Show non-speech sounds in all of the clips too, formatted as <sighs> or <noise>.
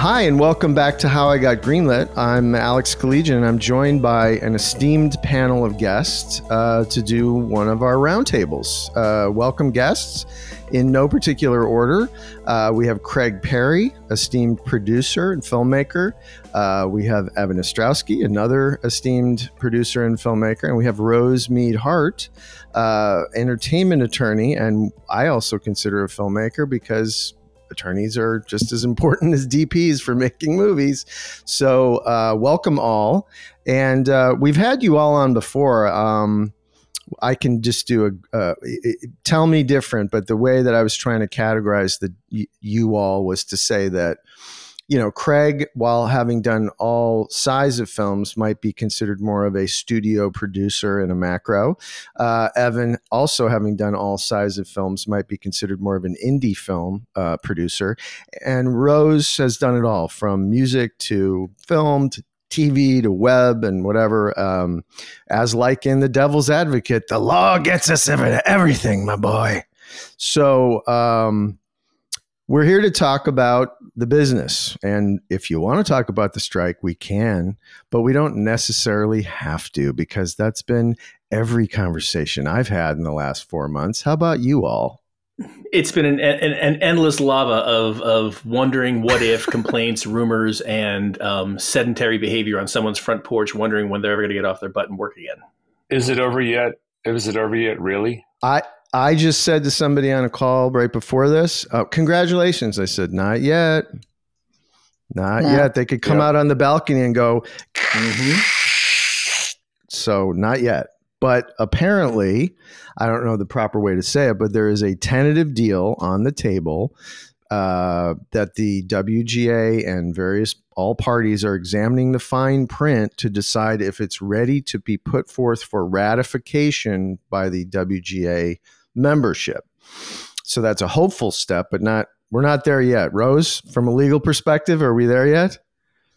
Hi, and welcome back to How I Got Greenlit. I'm Alex Collegian, and I'm joined by an esteemed panel of guests uh, to do one of our roundtables. Uh, welcome, guests. In no particular order, uh, we have Craig Perry, esteemed producer and filmmaker. Uh, we have Evan Astrowsky, another esteemed producer and filmmaker. And we have Rose Meade Hart, uh, entertainment attorney. And I also consider a filmmaker because attorneys are just as important <laughs> as DPs for making movies. So, uh, welcome all. And uh, we've had you all on before. Um, I can just do a uh, tell me different, but the way that I was trying to categorize the you all was to say that you know, Craig, while having done all size of films, might be considered more of a studio producer in a macro. Uh, Evan, also having done all size of films, might be considered more of an indie film uh, producer. And Rose has done it all from music to film to TV to web and whatever. Um, as like in The Devil's Advocate, the law gets us everything, my boy. So, um, we're here to talk about the business. And if you want to talk about the strike, we can, but we don't necessarily have to because that's been every conversation I've had in the last four months. How about you all? It's been an, an, an endless lava of, of wondering what if <laughs> complaints, rumors, and um, sedentary behavior on someone's front porch, wondering when they're ever going to get off their butt and work again. Is it over yet? Is it over yet? Really? I I just said to somebody on a call right before this, oh, congratulations. I said, not yet. Not no. yet. They could come yep. out on the balcony and go, mm-hmm. so not yet. But apparently, I don't know the proper way to say it, but there is a tentative deal on the table uh, that the WGA and various all parties are examining the fine print to decide if it's ready to be put forth for ratification by the WGA membership. So that's a hopeful step, but not we're not there yet. Rose, from a legal perspective, are we there yet?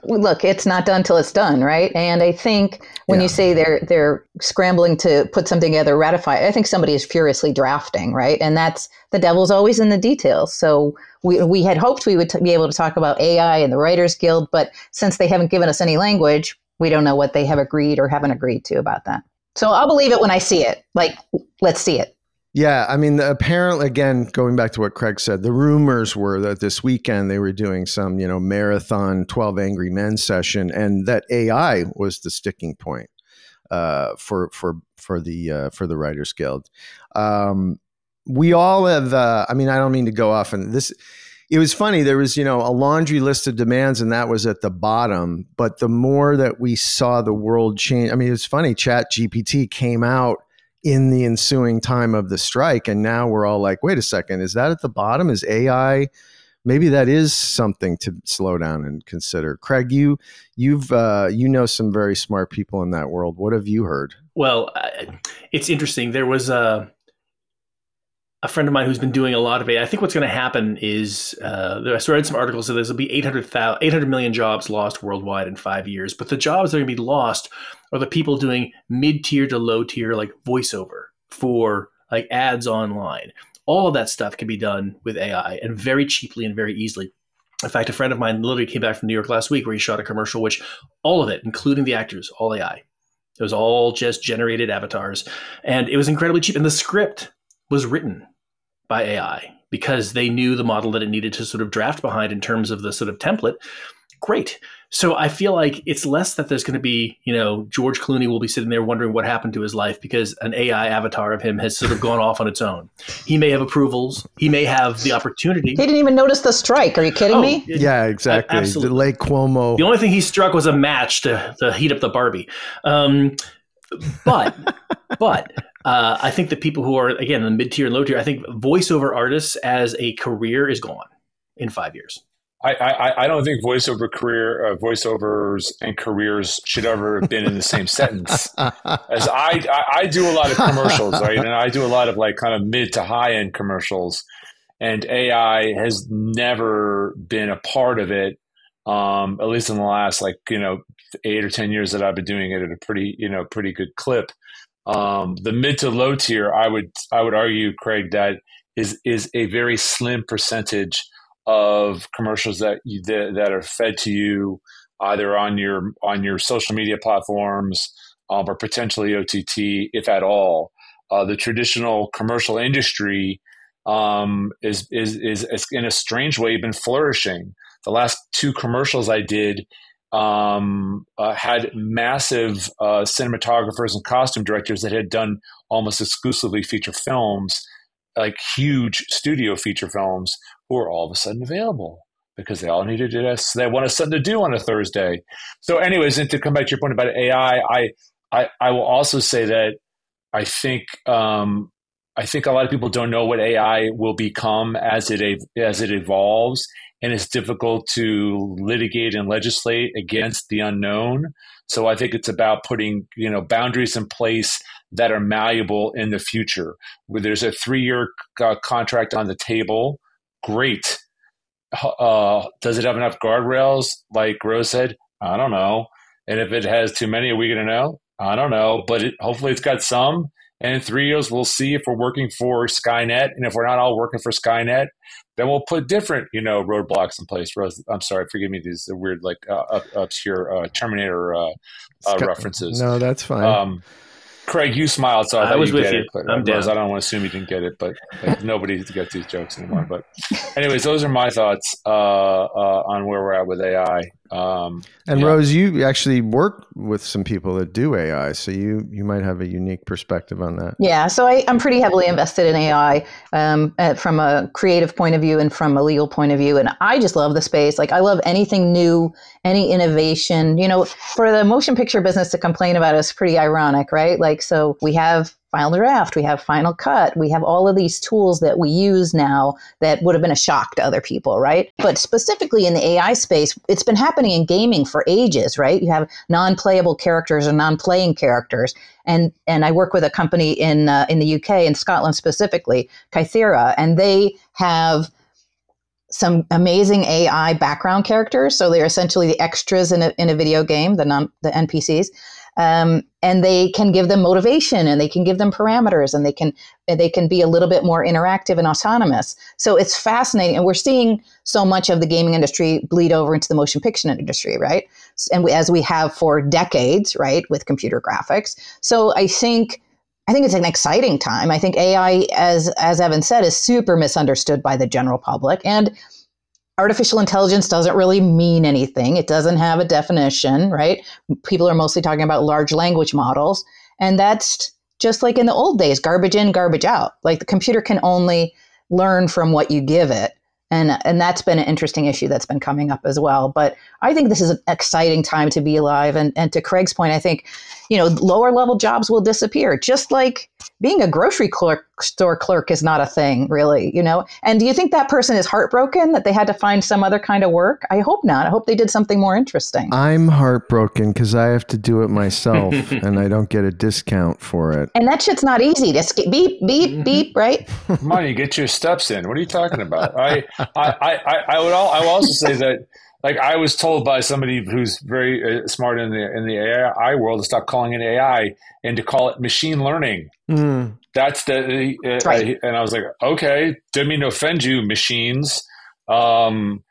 look, it's not done till it's done, right? And I think when yeah. you say they're they're scrambling to put something together, ratify, I think somebody is furiously drafting, right? And that's the devil's always in the details. So we we had hoped we would t- be able to talk about AI and the Writers Guild, but since they haven't given us any language, we don't know what they have agreed or haven't agreed to about that. So I'll believe it when I see it. Like, let's see it. Yeah, I mean, apparently, again, going back to what Craig said, the rumors were that this weekend they were doing some, you know, marathon Twelve Angry Men session, and that AI was the sticking point uh, for for for the uh, for the Writers Guild. Um, we all have. Uh, I mean, I don't mean to go off and this. It was funny. There was, you know, a laundry list of demands, and that was at the bottom. But the more that we saw the world change, I mean, it's funny. Chat GPT came out in the ensuing time of the strike. And now we're all like, wait a second, is that at the bottom? Is AI? Maybe that is something to slow down and consider. Craig, you you've uh, you know some very smart people in that world. What have you heard? Well, it's interesting. There was a a friend of mine who's been doing a lot of it. I think what's going to happen is uh, I read some articles that there's will be 800, 800 million jobs lost worldwide in five years, but the jobs that are going to be lost are the people doing mid tier to low tier like voiceover for like ads online. All of that stuff can be done with AI and very cheaply and very easily. In fact, a friend of mine literally came back from New York last week where he shot a commercial, which all of it, including the actors, all AI. It was all just generated avatars, and it was incredibly cheap. And the script was written by AI because they knew the model that it needed to sort of draft behind in terms of the sort of template. Great. So I feel like it's less that there's going to be, you know, George Clooney will be sitting there wondering what happened to his life because an AI avatar of him has sort of gone off on its own. He may have approvals. He may have the opportunity. He didn't even notice the strike. Are you kidding Oh, me? it- Yeah, exactly. absolutely. The Lake Como. The only thing he struck was a match to, to heat up the Barbie. Um, but but uh, I think the people who are again in the mid tier and low tier, I think voiceover artists as a career is gone in five years. I, I, I don't think voiceover career, uh, voiceovers and careers should ever have been in the same <laughs> sentence. As I, I, I do a lot of commercials, right? And I do a lot of like kind of mid to high end commercials, and AI has never been a part of it. Um, at least in the last like you know eight or ten years that I've been doing it at a pretty you know pretty good clip. Um, the mid to low tier, I would I would argue, Craig, that is is a very slim percentage of commercials that you, that, that are fed to you either on your on your social media platforms um, or potentially OTT, if at all. Uh, the traditional commercial industry um, is, is is is in a strange way been flourishing. The last two commercials I did um, uh, had massive uh, cinematographers and costume directors that had done almost exclusively feature films, like huge studio feature films, who are all of a sudden available because they all needed it. They wanted something to do on a Thursday. So, anyways, and to come back to your point about AI, I I, I will also say that I think um, I think a lot of people don't know what AI will become as it as it evolves, and it's difficult to litigate and legislate against the unknown. So I think it's about putting you know boundaries in place that are malleable in the future. Where there's a three year uh, contract on the table, great. Uh, does it have enough guardrails? Like Rose said, I don't know. And if it has too many, are we going to know? I don't know. But it, hopefully, it's got some. And in three years, we'll see if we're working for Skynet, and if we're not all working for Skynet, then we'll put different, you know, roadblocks in place. Rose, I'm sorry, forgive me these weird, like uh, obscure uh, Terminator uh, uh, references. No, that's fine. Um, Craig, you smiled, so I, I was you with get you. it. I'm Rose, down. I don't want to assume you didn't get it, but <laughs> like, nobody gets these jokes anymore. But, anyways, those are my thoughts uh, uh, on where we're at with AI. Um, and yeah. Rose, you actually work with some people that do AI, so you you might have a unique perspective on that. Yeah, so I, I'm pretty heavily invested in AI um, uh, from a creative point of view and from a legal point of view. And I just love the space. Like, I love anything new, any innovation. You know, for the motion picture business to complain about it is pretty ironic, right? Like, so we have Final Draft, we have Final Cut, we have all of these tools that we use now that would have been a shock to other people, right? But specifically in the AI space, it's been happening in gaming for ages, right? You have non-playable characters or non-playing characters, and and I work with a company in uh, in the UK in Scotland specifically, Kythera, and they have some amazing AI background characters. So they're essentially the extras in a, in a video game, the non the NPCs, um, and they can give them motivation and they can give them parameters and they can they can be a little bit more interactive and autonomous. So it's fascinating, and we're seeing so much of the gaming industry bleed over into the motion picture industry, right? And as we have for decades, right, with computer graphics. So I think. I think it's an exciting time. I think AI, as as Evan said, is super misunderstood by the general public, and artificial intelligence doesn't really mean anything. It doesn't have a definition, right? People are mostly talking about large language models, and that's just like in the old days, garbage in, garbage out. Like the computer can only learn from what you give it. And, and that's been an interesting issue that's been coming up as well. But I think this is an exciting time to be alive. And, and to Craig's point, I think, you know, lower level jobs will disappear, just like being a grocery clerk, store clerk is not a thing, really, you know? And do you think that person is heartbroken that they had to find some other kind of work? I hope not. I hope they did something more interesting. I'm heartbroken because I have to do it myself, <laughs> and I don't get a discount for it. And that shit's not easy. Just get beep, beep, mm-hmm. beep, right? Money, get your steps in. What are you talking about? I, I, I, I- I would. All, I will also say that, like, I was told by somebody who's very uh, smart in the in the AI world to stop calling it AI and to call it machine learning. Mm. That's the. Uh, Right. And I was like, okay, didn't mean to offend you, machines. Um,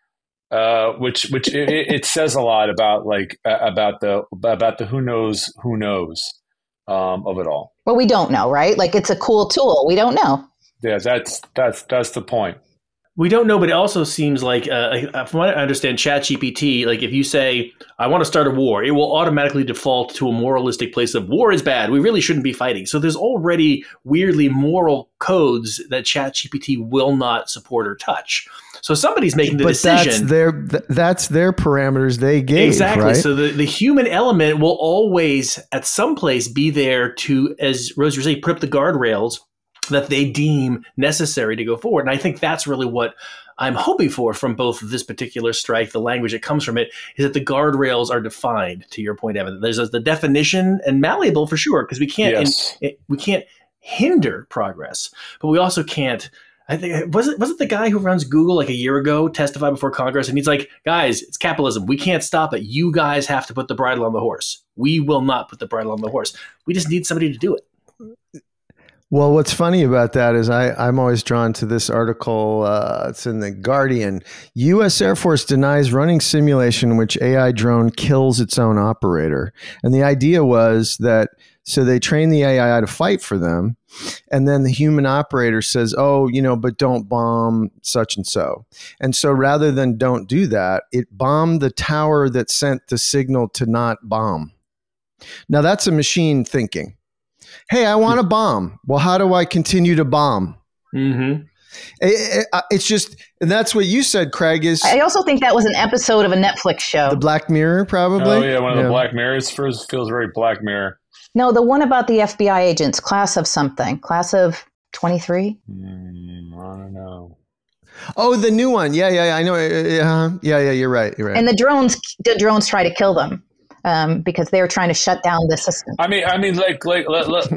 uh, which which it, it it says a lot about like uh, about the about the who knows who knows um, of it all. Well, we don't know, right? Like it's a cool tool. We don't know. Yeah, that's that's that's the point. We don't know, but it also seems like, uh, from what I understand, ChatGPT, like if you say, I want to start a war, it will automatically default to a moralistic place of war is bad. We really shouldn't be fighting. So there's already weirdly moral codes that ChatGPT will not support or touch. So somebody's making the but decision. that's their th- that's their parameters they gave. Exactly. Right? So the, the human element will always, at some place, be there to, as Rose was saying, put up the guardrails that they deem necessary to go forward. And I think that's really what I'm hoping for from both this particular strike, the language that comes from it, is that the guardrails are defined. To your point, Evan, there's a, the definition and malleable for sure, because we can't Yes. in, it, we can't hinder progress, but we also can't. I think was it was it the guy who runs Google like a year ago testified before Congress, and he's like, "Guys, it's capitalism. We can't stop it. You guys have to put the bridle on the horse. We will not put the bridle on the horse. We just need somebody to do it." Well, what's funny about that is I, I'm always drawn to this article. Uh, it's in the Guardian. U.S. Air Force denies running simulation in which AI drone kills its own operator. And the idea was that so they train the AI to fight for them, and then the human operator says, "Oh, you know, but don't bomb such and so." And so rather than don't do that, it bombed the tower that sent the signal to not bomb. Now that's a machine thinking hey, I want to bomb. Well, how do I continue to bomb? Mm-hmm. It- it- it's just, and that's what you said, Craig, is I also think that was an episode of a Netflix show. the Black Mirror, probably. Oh yeah, one of the Black Mirrors feels, feels very Black Mirror. no, the one about the FBI agents, class of something, class of 23. Mm, I don't know. Oh, the new one. Yeah, yeah, yeah, I know. Uh, yeah, yeah, you're right. You're right. And the drones, the drones try to kill them um, because they're trying to shut down the system. I mean, I mean, like, like, let, let,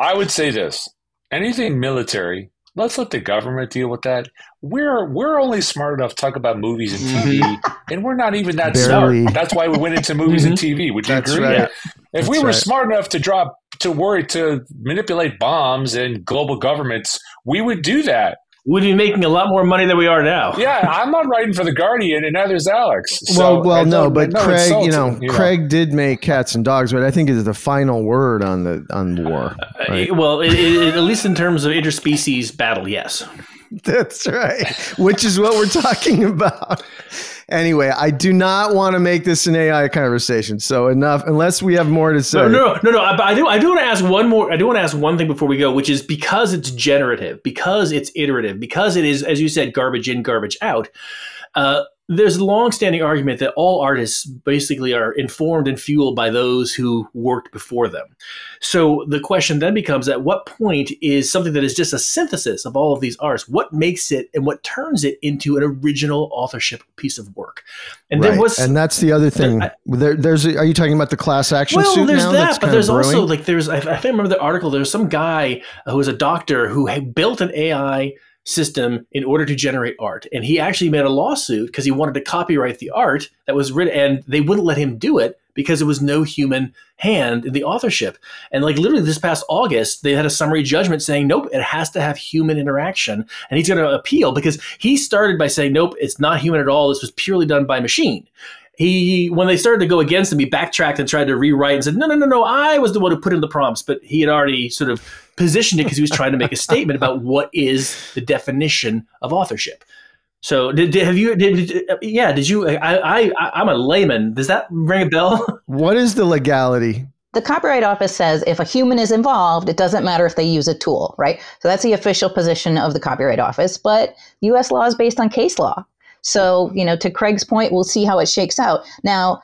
I would say this: anything military, let's let the government deal with that. We're we're only smart enough to talk about movies and TV, and we're not even that Barely. smart. That's why we went into movies and TV. Would you That's agree? right. If we were right. smart enough to drop to worry to manipulate bombs and global governments, we would do that. We'd be making a lot more money than we are now. Yeah, I'm not writing for the Guardian, and neither is Alex. So, well, well, no, but Craig, insult you know, to- Craig did make cats and dogs, but I think is the final word on the on war. Right? Uh, Well, it, it, at least in terms of interspecies battle, yes. <laughs> That's right. Which is what we're talking about. Anyway, I do not want to make this an AI conversation. So enough, unless we have more to say. No, no, no, no. I, I do. I do want to ask one more. I do want to ask one thing before we go, which is because it's generative, because it's iterative, because it is, as you said, garbage in, garbage out. Uh, there's a long-standing argument that all artists basically are informed and fueled by those who worked before them. So the question then becomes: At what point is something that is just a synthesis of all of these arts? What makes it and what turns it into an original authorship piece of work? And right. was and that's the other thing. I- there, there's. A, are you talking about the class action well, suit there's now? that, but there's also like there's I, I think I remember the article. There's some guy who was a doctor who built an AI system in order to generate art, and he actually made a lawsuit because he wanted to copyright the art that was written, and they wouldn't let him do it because there was no human hand in the authorship. And like literally this past August, they had a summary judgment saying, nope, it has to have human interaction. And he's going to appeal because he started by saying, nope, it's not human at all. This was purely done by machine he when they started to go against him, he backtracked and tried to rewrite and said, "No, no, no, no, I was the one who put in the prompts." But he had already sort of positioned it because he was trying to make a <laughs> statement about what is the definition of authorship. So, did, did have you? Did, did- uh, yeah, did you? I, I, I'm a layman. Does that ring a bell? <laughs> what is the legality? The Copyright Office says if a human is involved, it doesn't matter if they use a tool, right? So that's the official position of the Copyright Office. But US law is based on case law. So, you know, to Craig's point, we'll see how it shakes out. Now,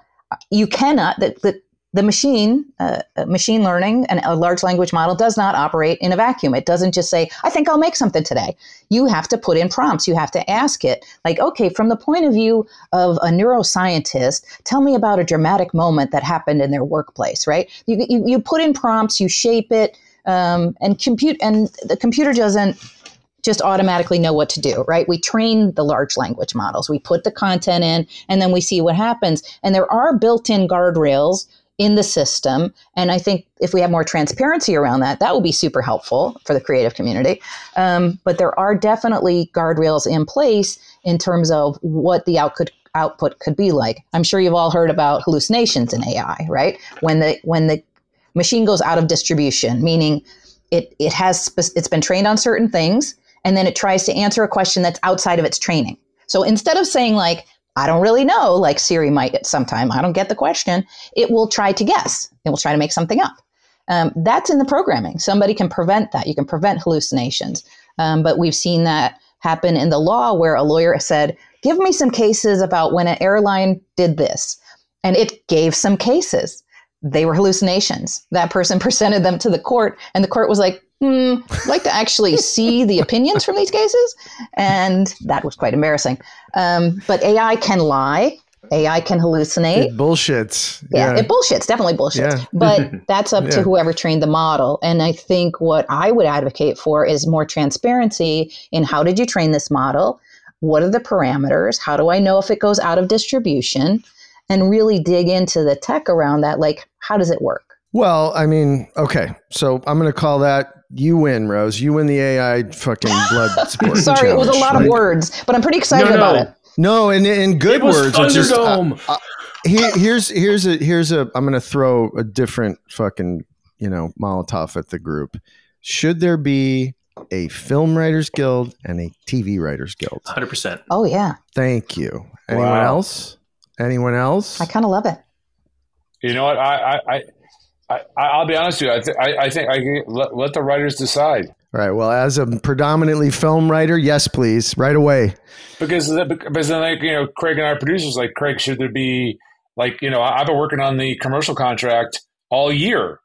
you cannot, the, the, the machine, uh, uh, machine learning and a large language model does not operate in a vacuum. It doesn't just say, I think I'll make something today. You have to put in prompts. You have to ask it, like, okay, from the point of view of a neuroscientist, tell me about a dramatic moment that happened in their workplace, right? You, you, you put in prompts, you shape it, um, and compute, and the computer doesn't just automatically know what to do, right? We train the large language models, we put the content in, and then we see what happens. And there are built in guardrails in the system. And I think if we have more transparency around that, that will be super helpful for the creative community. Um, but there are definitely guardrails in place in terms of what the output output could be like. I'm sure you've all heard about hallucinations in AI, right? When the when the machine goes out of distribution, meaning it it has it's been trained on certain things and then it tries to answer a question that's outside of its training. So instead of saying like, I don't really know, like Siri might at some time, I don't get the question, it will try to guess. It will try to make something up. Um, that's in the programming. Somebody can prevent that. You can prevent hallucinations. Um, but we've seen that happen in the law where a lawyer said, Give me some cases about when an airline did this. And it gave some cases. They were hallucinations. That person <laughs> presented them to the court, and the court was like, I'd like to actually see the opinions from these cases. And that was quite embarrassing. Um, but AI can lie. AI can hallucinate. It bullshits. Yeah, it bullshits, definitely bullshits. Yeah. But <laughs> that's up Yeah. to whoever trained the model. And I think what I would advocate for is more transparency in how did you train this model? What are the parameters? How do I know if it goes out of distribution? And really dig into the tech around that. Like, how does it work? Well, I mean, okay. So I'm going to call that you win, Rose. You win the AI fucking <laughs> blood sport. Sorry, it was a challenge, lot of right? words, but I'm pretty excited No, about no. it. No, and in good it was words, it's just uh, Thunderdome. here, here's here's a here's a I'm going to throw a different fucking you know Molotov at the group. Should there be a film writers guild and a TV writers guild? 100%. Oh, yeah. Thank you. Anyone Wow. else? Anyone else? I kind of love it. You know what? I, I, I, I I'll be honest with you. I, th- I, I think I can- let, let the writers decide Right. Well, as a predominantly film writer, yes, please, right away. because the- because then like you know Craig and our producers like Craig should there be like you know I- I've been working on the commercial contract all year.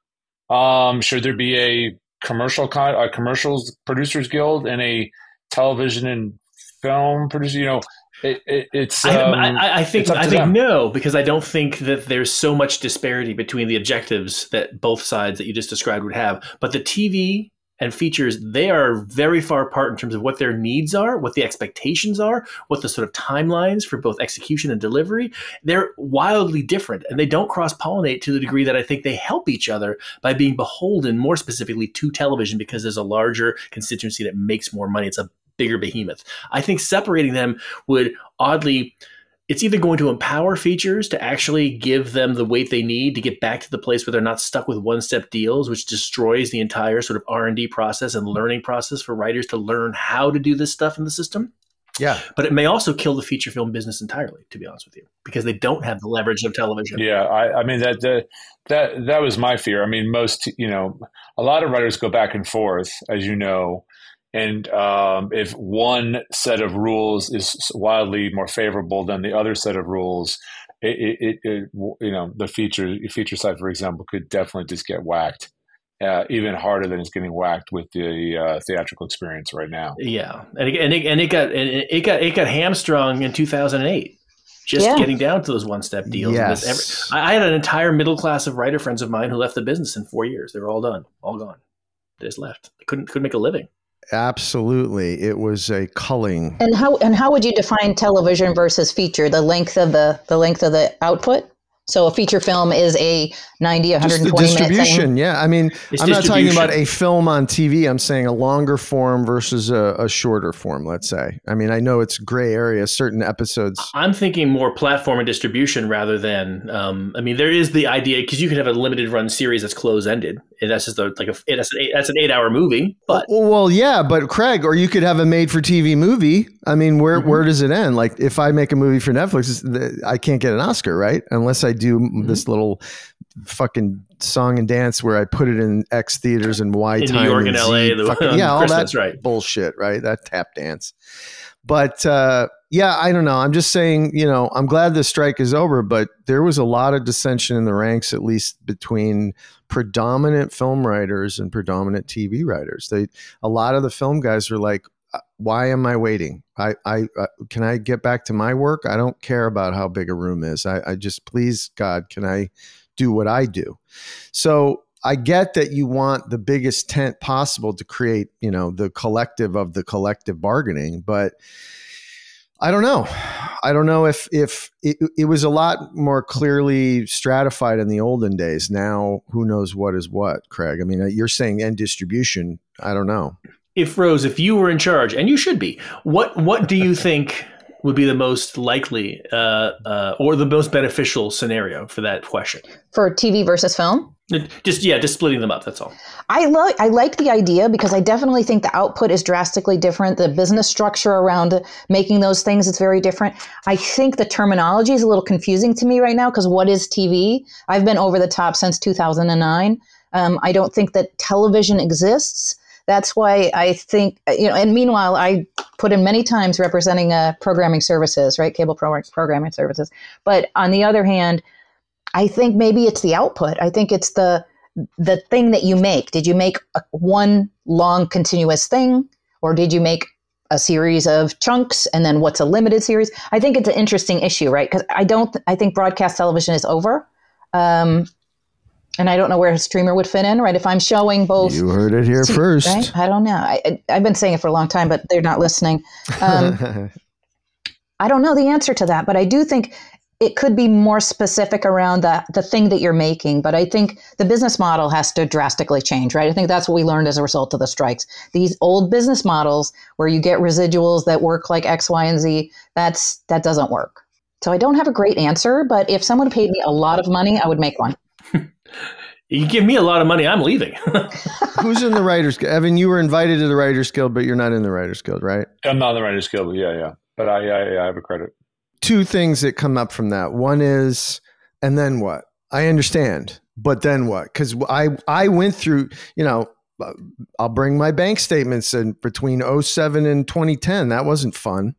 Um, should there be a commercial con- a commercials producers guild and a television and film producer? You know, it, it, it's I, um, I, I think I think them. no because I don't think that there's so much disparity between the objectives that both sides that you just described would have. But the TV and features they are very far apart in terms of what their needs are, what the expectations are, what the sort of timelines for both execution and delivery. They're wildly different, and they don't cross pollinate to the degree that I think they help each other by being beholden more specifically to television because there's a larger constituency that makes more money. It's a bigger behemoth. I think separating them would oddly it's either going to empower features to actually give them the weight they need to get back to the place where they're not stuck with one step deals which destroys the entire sort of r&d process and learning process for writers to learn how to do this stuff in the system Yeah. but it may also kill the feature film business entirely to be honest with you because they don't have the leverage of television Yeah, I, I mean that, that that that was my fear. I mean, most you know, a lot of writers go back and forth, as you know, and um, if one set of rules is wildly more favorable than the other set of rules, it, it, it, it you know the feature feature side, for example, could definitely just get whacked. Uh, even harder than it's getting whacked with the uh, theatrical experience right now. yeah and it, and it, and it got and it got it got hamstrung in 2008 just Yeah. getting down to those one step deals Yes. every- I I had an entire middle class of writer friends of mine who left the business in four years. They were all done, all gone. They just left. They couldn't couldn't make a living. Absolutely. It was a culling. And how and how would you define television versus feature? The length of the the length of the output. So a feature film is a 90, Just the 120 minute thing. distribution. Yeah. I mean, It's I'm not talking about a film on TV. I'm saying a longer form versus a, a shorter form, let's say. I mean, I know it's gray area, certain episodes. I'm thinking more platform and distribution rather than. Um, I mean, there is the idea because you could have a limited run series that's close ended, and that's just a, like a that's an eight, that's an eight hour movie. But Well, yeah, but Craig, or you could have a made for TV movie. I mean, where Mm-hmm. where does it end? Like, if I make a movie for Netflix, I can't get an Oscar, right? Unless I do Mm-hmm. this little fucking song and dance where I put it in X theaters and Y In New time York and and LA, the- fucking- <laughs> yeah, all that right. bullshit, right? That tap dance. But uh, yeah, I don't know. I'm just saying, you know, I'm glad the strike is over, but there was a lot of dissension in the ranks, at least between predominant film writers and predominant TV writers. They, a lot of the film guys are like, "Uh, why am I waiting? I, I, uh, can I get back to my work? I don't care about how big a room is. I, I just, please God, can I do what I do? So I get that you want the biggest tent possible to create, you know, the collective of the collective bargaining, but I don't know. I don't know if if it, it was a lot more clearly stratified in the olden days. Now, who knows what is what, Craig? I mean, uh, you're saying end distribution. I don't know. if Rose, if you were in charge, and you should be, what what do you think would be the most likely uh, uh, or the most beneficial scenario for that question? For TV versus film? Just yeah, just splitting them up. That's all. I like I like the idea because I definitely think the output is drastically different. The business structure around making those things is very different. I think the terminology is a little confusing to me right now because what is TV? I've been over the top since 2009. Um, I don't think that television exists. That's why I think you know. And meanwhile, I put in many times representing uh, programming services, right? Cable pro- programming services. But on the other hand, I think maybe it's the output. I think it's the the thing that you make. Did you make a, one long continuous thing, or did you make a series of chunks and then what's a limited series? I think it's an interesting issue, right? Because I don't. I think broadcast television is over. Um, and I don't know where a streamer would fit in, right? If I'm showing both, you heard it here first. Right? I don't know. I, have been saying it for a long time, but they're not listening. Um, <laughs> I don't know the answer to that, but I do think it could be more specific around the, the thing that you're making. But I think the business model has to drastically change, right? I think that's what we learned as a result of the strikes. These old business models where you get residuals that work like X, Y, and Z, that's that doesn't work. So I don't have a great answer, but if someone paid me a lot of money, I would make one. <laughs> you give me a lot of money, I'm leaving. <laughs> <laughs> Who's in the Writers Guild? Evan, you were invited to the Writers Guild, but you're not in the Writers Guild, right? I'm not in the Writers Guild, yeah, yeah. But I, I, I have a credit two things that come up from that. One is, and then what? I understand, but then what? Because I I went through, you know, uh, I'll bring my bank statements in between 07 and 2010. That wasn't fun.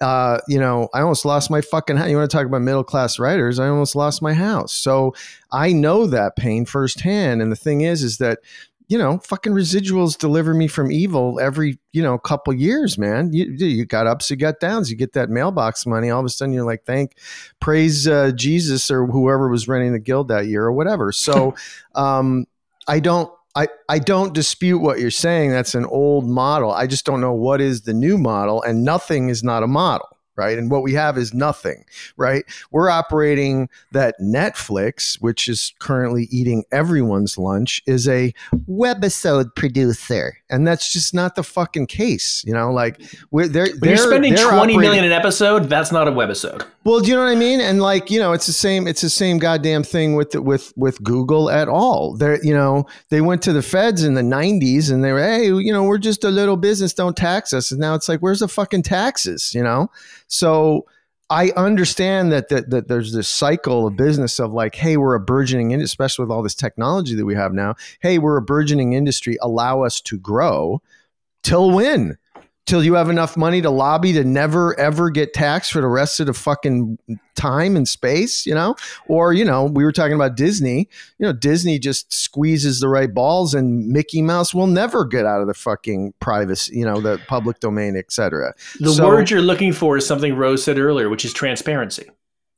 Uh, you know, I almost lost my fucking house. You want to talk about middle class writers? I almost lost my house. So I know that pain firsthand. And the thing is, is that you know, fucking residuals deliver me from evil every, you know, couple years, man. You, you got ups, you got downs. You get that mailbox money. All of a sudden, you're like, thank, praise uh, Jesus or whoever was running the guild that year or whatever. So, <laughs> um, I don't, I, I don't dispute what you're saying. That's an old model. I just don't know what is the new model, and nothing is not a model right? And what we have is nothing, right? We're operating that Netflix, which is currently eating everyone's lunch, is a webisode producer, and that's just not the fucking case, you know. Like we're they're, they're, you're spending they're twenty operating, million an episode, that's not a webisode. Well, do you know what I mean? And like you know, it's the same. It's the same goddamn thing with with with Google at all. They're you know they went to the feds in the '90s and they were hey you know we're just a little business, don't tax us. And now it's like where's the fucking taxes? You know. So I understand that, that that there's this cycle of business of like, hey, we're a burgeoning industry, especially with all this technology that we have now. Hey, we're a burgeoning industry. Allow us to grow. Till when? Till you have enough money to lobby to never ever get taxed for the rest of the fucking time and space, you know? Or, you know, we were talking about Disney. You know, Disney just squeezes the right balls and Mickey Mouse will never get out of the fucking privacy, you know, the public domain, etc. The so, word you're looking for is something Rose said earlier, which is transparency.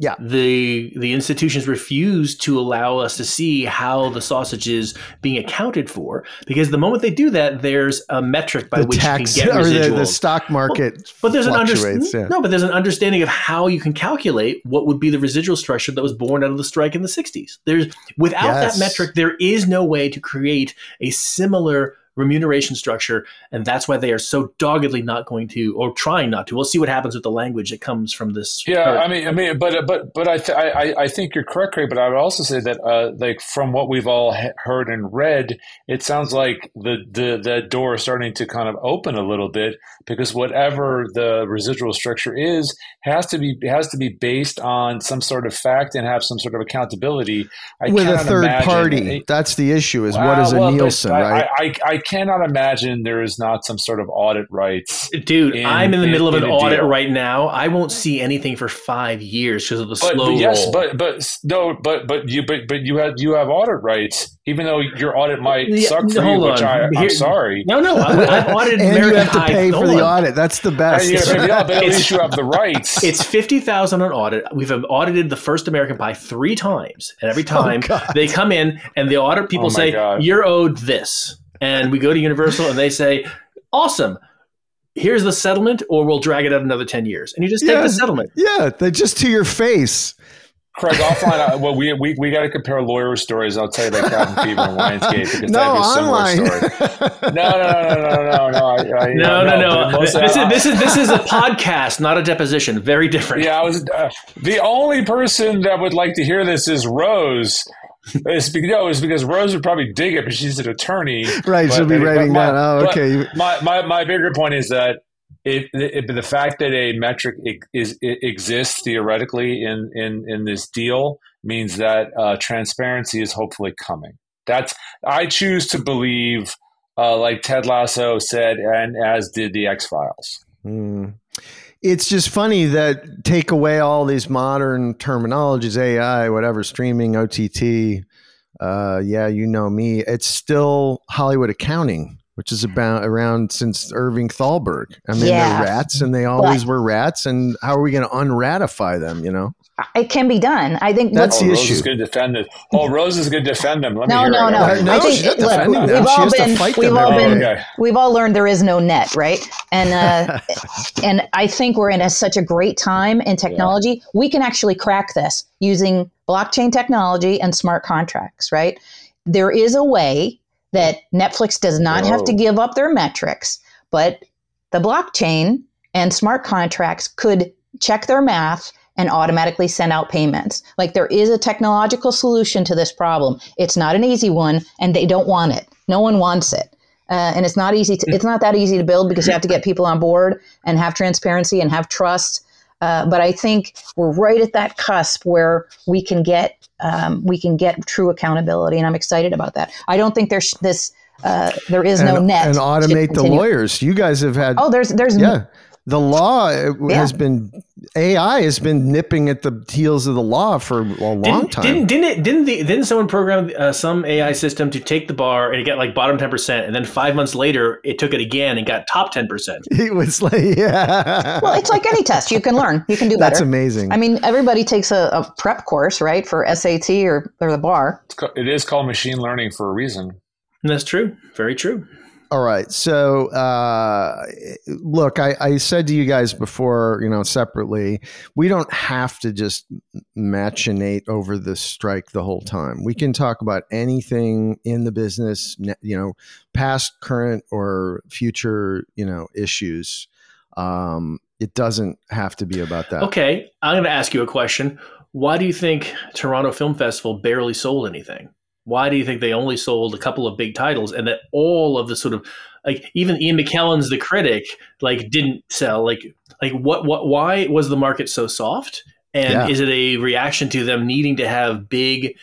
Yeah. The the institutions refuse to allow us to see how the sausage is being accounted for because the moment they do that, there's a metric by the which tax, you can get residuals. <laughs> Or the, the stock market well, but there's an understanding. yeah. no, but there's an understanding of how you can calculate what would be the residual structure that was born out of the strike in the 60s. There's without yes. that metric, there is no way to create a similar remuneration structure, and that's why they are so doggedly not going to or trying not to. We'll see what happens with the language that comes from this. Yeah, I mean, I mean, but but but I th- I I think you're correct, Craig. But I would also say that uh, like from what we've all heard and read, it sounds like the the the door is starting to kind of open a little bit because whatever the residual structure is has to be has to be based on some sort of fact and have some sort of accountability. I with a third party. That's the issue. Is what is a well, Nielsen, right? I, I, I cannot imagine there is not some sort of audit rights. Dude, in, I'm in the in, middle of an audit deal. right now. I won't see anything for five years because of the but, slow but yes, roll. but but no, but but you but but you have you have audit rights, even though your audit might yeah, suck for you. Which I, am sorry. No, no, I, have <laughs> audited and American you have to High. pay for the audit. That's the best. yeah, yeah, but at least you have the rights. <laughs> It's fifty thousand on audit. We've audited the first American Pie three times, and every oh, time oh, they come in and the audit people oh, say God. you're owed this and we go to Universal and they say, "Awesome, here's the settlement, or we'll drag it out another ten years," and you just take yeah, the settlement. Yeah, they just to your face. Craig, offline. Well, we we, we got to compare lawyer stories. I'll tell you like Cabin Fever and Lionsgate because no, I have a similar story. No, no, no, no, no, no, I, I, no, no, no. no. This, is, this is this is a <laughs> podcast, not a deposition. Very different. Yeah, I was uh, the only person that would like to hear this is Rose it's because, no, it's because Rose would probably dig it, but she's an attorney. <laughs> Right, she'll be writing my- down. Oh, okay. My, my my bigger point is that if, if the fact that a metric is exists theoretically in in in this deal means that uh, transparency is hopefully coming. That's I choose to believe, uh, like Ted Lasso said, and as did the X Files. Mm. It's just funny that take away all these modern terminologies, AI, whatever, streaming, OTT. Uh, yeah, you know me. It's still Hollywood accounting, which is about around since Irving Thalberg. I mean, Yeah. they're rats, and they always were rats. And how are we going to unratify them? You know, It can be done. I think That's what, the oh, Rose issue. is going to defend it. Oh, Rose is going to defend them. Let me No, hear no, no. No, I think she's not look, them. we've all has been fight we've them all been day. Okay. we've all learned there is no net, right? And uh, <laughs> and I think we're in a, such a great time in technology. We can actually crack this using blockchain technology and smart contracts, right? There is a way that Netflix does not have to give up their metrics, but the blockchain and smart contracts could check their math and automatically send out payments. Like there is a technological solution to this problem. It's not an easy one, and they don't want it. No one wants it. Uh, and it's not easy. To, it's not that easy to build because you have to get people on board and have transparency and have trust. Uh, but I think we're right at that cusp where we can get um, we can get true accountability, and I'm excited about that. I don't think there's this. Uh, there is no and, net and automate the lawyers. You guys have had Oh, there's there's yeah. The law Yeah. has been AI has been nipping at the heels of the law for a long Didn't, time. didn't didn't it didn't the didn't someone program uh, some AI system to take the bar and it got like bottom ten percent, and then five months later it took it again and got top ten percent. <laughs> it was like <laughs> yeah. well, it's like any test. You can learn. You can do better. That's amazing. I mean, everybody takes a, a prep course, right, for SAT or, or the bar. It's ca- It is called machine learning for a reason. That's true. Very true. All right. So, uh, look, I, I said to you guys before, you know, separately, we don't have to just machinate over the strike the whole time. We can talk about anything in the business, you know, past, current, or future, you know, issues. Um, it doesn't have to be about that. Okay, I'm going to ask you a question. Why do you think Toronto Film Festival barely sold anything? Why do you think they only sold a couple of big titles and that all of the sort of like even Ian McKellen's The Critic like didn't sell like like what what why was the market so soft? And Yeah. is it a reaction to them needing to have big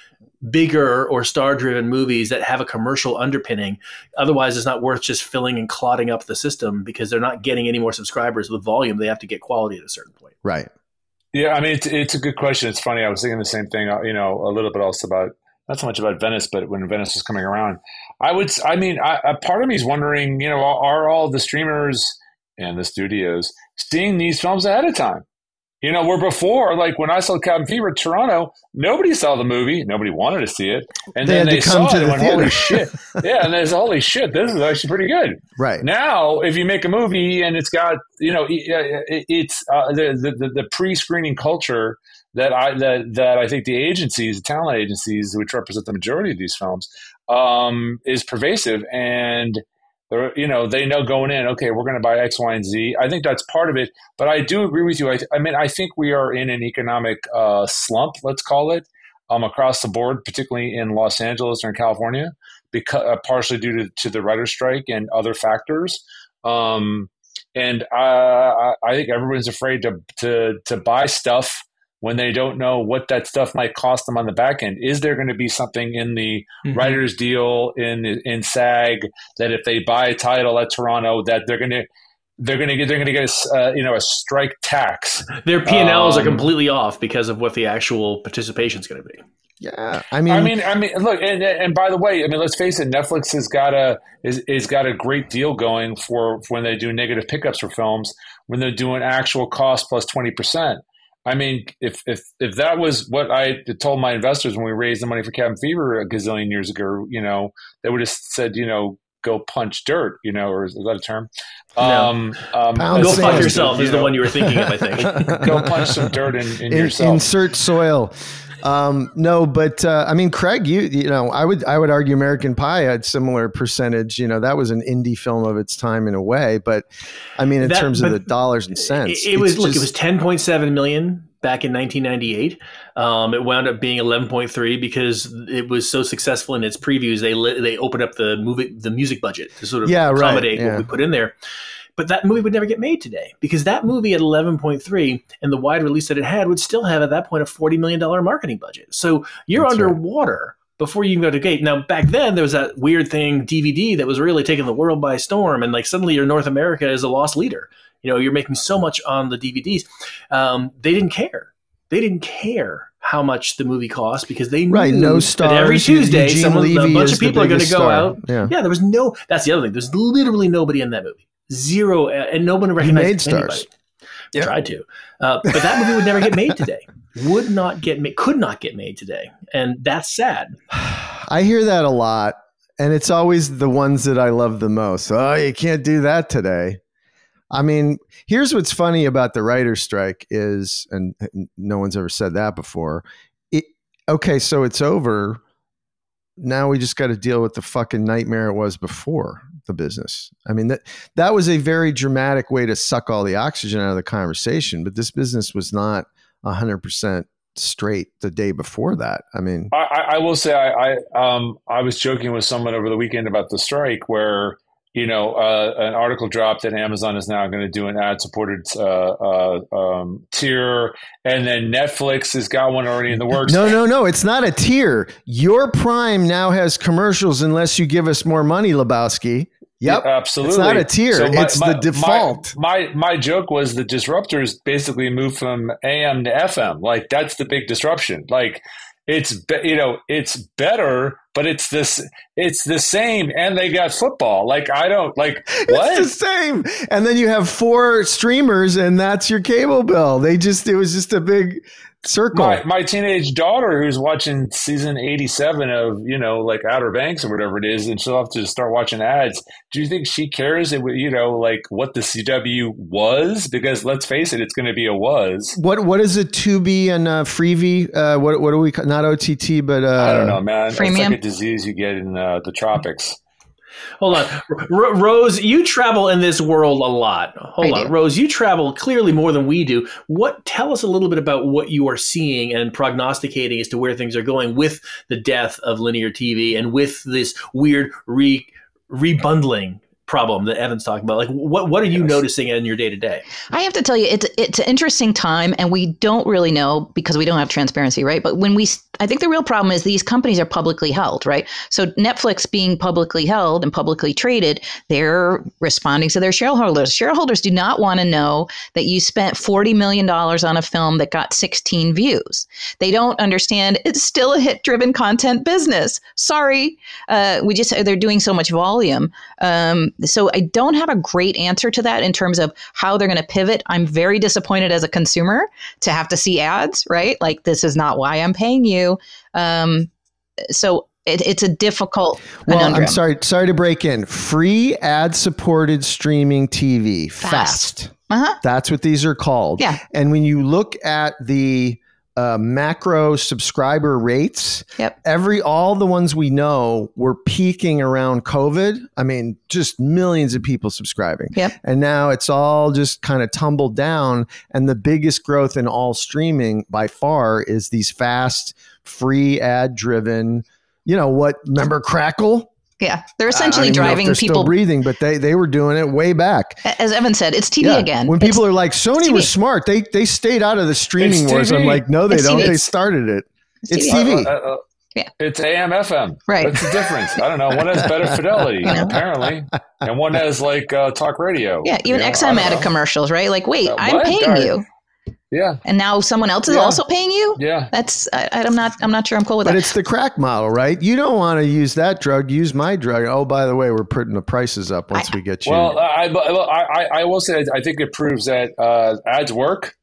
bigger or star driven movies that have a commercial underpinning? Otherwise it's not worth just filling and clotting up the system because they're not getting any more subscribers with volume. They have to get quality at a certain point. Right. Yeah, I mean, it's, it's a good question. It's funny. I was thinking the same thing, uh, you know, a little bit also about, not so much about Venice, but when Venice was coming around. I would. I mean, I, a part of me is wondering, you know, are, all the streamers and the studios seeing these films ahead of time? You know, where before, like when I saw Cabin Fever Toronto, nobody saw the movie. Nobody wanted to see it. And They then they come saw to it and the went, holy shit. Yeah. And there's, holy shit, this is actually pretty good. Right. Now, if you make a movie and it's got, you know, it- it- it's uh, the, the the pre-screening culture that I that that I think the agencies, the talent agencies, which represent the majority of these films, um, is pervasive, and you know they know going in, okay, we're going to buy X, Y, and Z. I think that's part of it, but I do agree with you. I, I mean, I think we are in an economic uh, slump, let's call it, um, across the board, particularly in Los Angeles or in California because uh, partially due to, to the writer's strike and other factors. Um, and I, I think everyone's afraid to, to to buy stuff when they don't know what that stuff might cost them on the back end. Is there going to be something in the Mm-hmm. writer's deal in in SAG that if they buy a title at Toronto that they're going to they're going to get they're going to get a s- uh, you know a strike tax Their P and Ls are Um, completely off because of what the actual participation is going to be. Yeah. I mean, I mean, I mean, look, and, and by the way, I mean, let's face it, Netflix has got a is, is got a great deal going for, for when they do negative pickups for films when they're doing actual cost plus twenty percent. I mean, if if if that was what I told my investors when we raised the money for Cabin Fever a gazillion years ago, you know, they would have said, you know, go punch dirt, you know, or is that a term? No. Um, um, Pound Go as sand. fuck opposed to, yourself is the one you were thinking of, I think. go punch some dirt in, in, in, yourself. insert soil. Um, no, but uh, I mean, Craig, you you know, I would I would argue American Pie had similar percentage. You know, that was an indie film of its time in a way, but I mean, in That- terms of the dollars and cents, It, it was it's look, it was ten point seven million back in 1998. Um, it wound up being 11.3 because it was so successful in its previews. They they opened up the movie the music budget to sort of Yeah, right, accommodate yeah. what we put in there. But that movie would never get made today because that movie at 11.3 and the wide release that it had would still have at that point a $40 million marketing budget. So you're That's right. underwater before you even go to gate. Now, back then, there was that weird thing, DVD, that was really taking the world by storm. And like suddenly your North America is a loss leader. You know, you're making so much on the DVDs. Um, they didn't care. They didn't care how much the movie cost because they knew Right, no that every Tuesday, someone, a bunch of people are going to go star. out. Yeah. Yeah, there was no. That's the other thing. There's literally nobody in that movie. Zero, uh, and no one recognized made anybody. stars. Yeah. Tried to, uh, but that movie would never get made today. Would not get made. Could not get made today, and that's sad. <sighs> I hear that a lot, and it's always the ones that I love the most. Oh, you can't do that today. I mean, here's what's funny about the writer's strike is, and no one's ever said that before. It, okay, so it's over. Now we just got to deal with the fucking nightmare it was before the business. I mean that that was a very dramatic way to suck all the oxygen out of the conversation, but this business was not hundred percent straight the day before that. I mean, I, I will say I, I um I was joking with someone over the weekend about the strike where you know uh, an article dropped that Amazon is now going to do an ad supported uh, uh, um, tier, and then Netflix has got one already in the works. No, no, no. It's not a tier. Your Prime now has commercials unless you give us more money, Lebowski. Yep. absolutely. It's not a tier. it's the default. My, my my joke was the disruptors basically moved from AM to FM. Like that's the big disruption. Like it's be, you know it's better, but it's this it's the same, and they got football. Like I don't like <laughs> what It's the same. And then you have four streamers, and that's your cable bill. They just, it was just a big circle. my, my teenage daughter who's watching season 87 of you know like outer banks or whatever it is and she'll have to start watching ads do you think she cares it, you know like what the cw was because let's face it it's going to be a was what what is it? Tubi and uh, Freevee. Uh, what what do we not OTT, but uh, i don't know man it's Freemium? like a disease you get in uh, the tropics Hold on, R- Rose. You travel in this world a lot. Hold I on, do. Rose. You travel clearly more than we do. What? Tell us a little bit about what you are seeing and prognosticating as to where things are going with the death of linear TV and with this weird re rebundling problem that Evan's talking about. Like, what what are you Yes. noticing in your day to day? I have to tell you, it's it's an interesting time, and we don't really know because we don't have transparency, right? But when we, I think the real problem is these companies are publicly held, right? So Netflix being publicly held and publicly traded, they're responding to their shareholders. Shareholders do not want to know that you spent forty million dollars on a film that got sixteen views. They don't understand it's still a hit-driven content business. Sorry, uh, we just they're doing so much volume. Um, so I don't have a great answer to that in terms of how they're going to pivot. I'm very disappointed as a consumer to have to see ads, right? Like this is not why I'm paying you. Um, so it, it's a difficult Well, conundrum. I'm sorry. Sorry to break in. Free ad-supported streaming TV. Fast. Fast. Uh-huh. That's what these are called. Yeah. And when you look at the uh, macro subscriber rates, Yep. every all the ones we know were peaking around COVID. I mean, just millions of people subscribing. Yep. And now it's all just kind of tumbled down. And the biggest growth in all streaming by far is these fast, free ad driven. You know what? Remember Crackle? Yeah, they're I essentially don't even know if driving they're people. still breathing, but they they were doing it way back. As Evan said, it's TV Yeah. again. When It's- people are like, Sony was smart. They they stayed out of the streaming It's wars. I'm like, no, they It's don't. TV. They started it. It's TV. TV. Uh, uh, uh, Yeah. It's AM FM. Right. What's the difference? I don't know. One has better fidelity, <laughs> You know? apparently, and one has like uh, talk radio. yeah, even You know, XM added know. commercials, right? Like, wait, Uh, I'm what? paying Darn. you, Yeah, and now someone else is Yeah. also paying you. yeah. That's I, I'm not I'm not sure I'm cool with But that. But it's the crack model, right? You don't want to use that drug. Use my drug. Oh, by the way, we're putting the prices up once we get you. Well, I, I, I, I will say I think it proves that uh, ads work.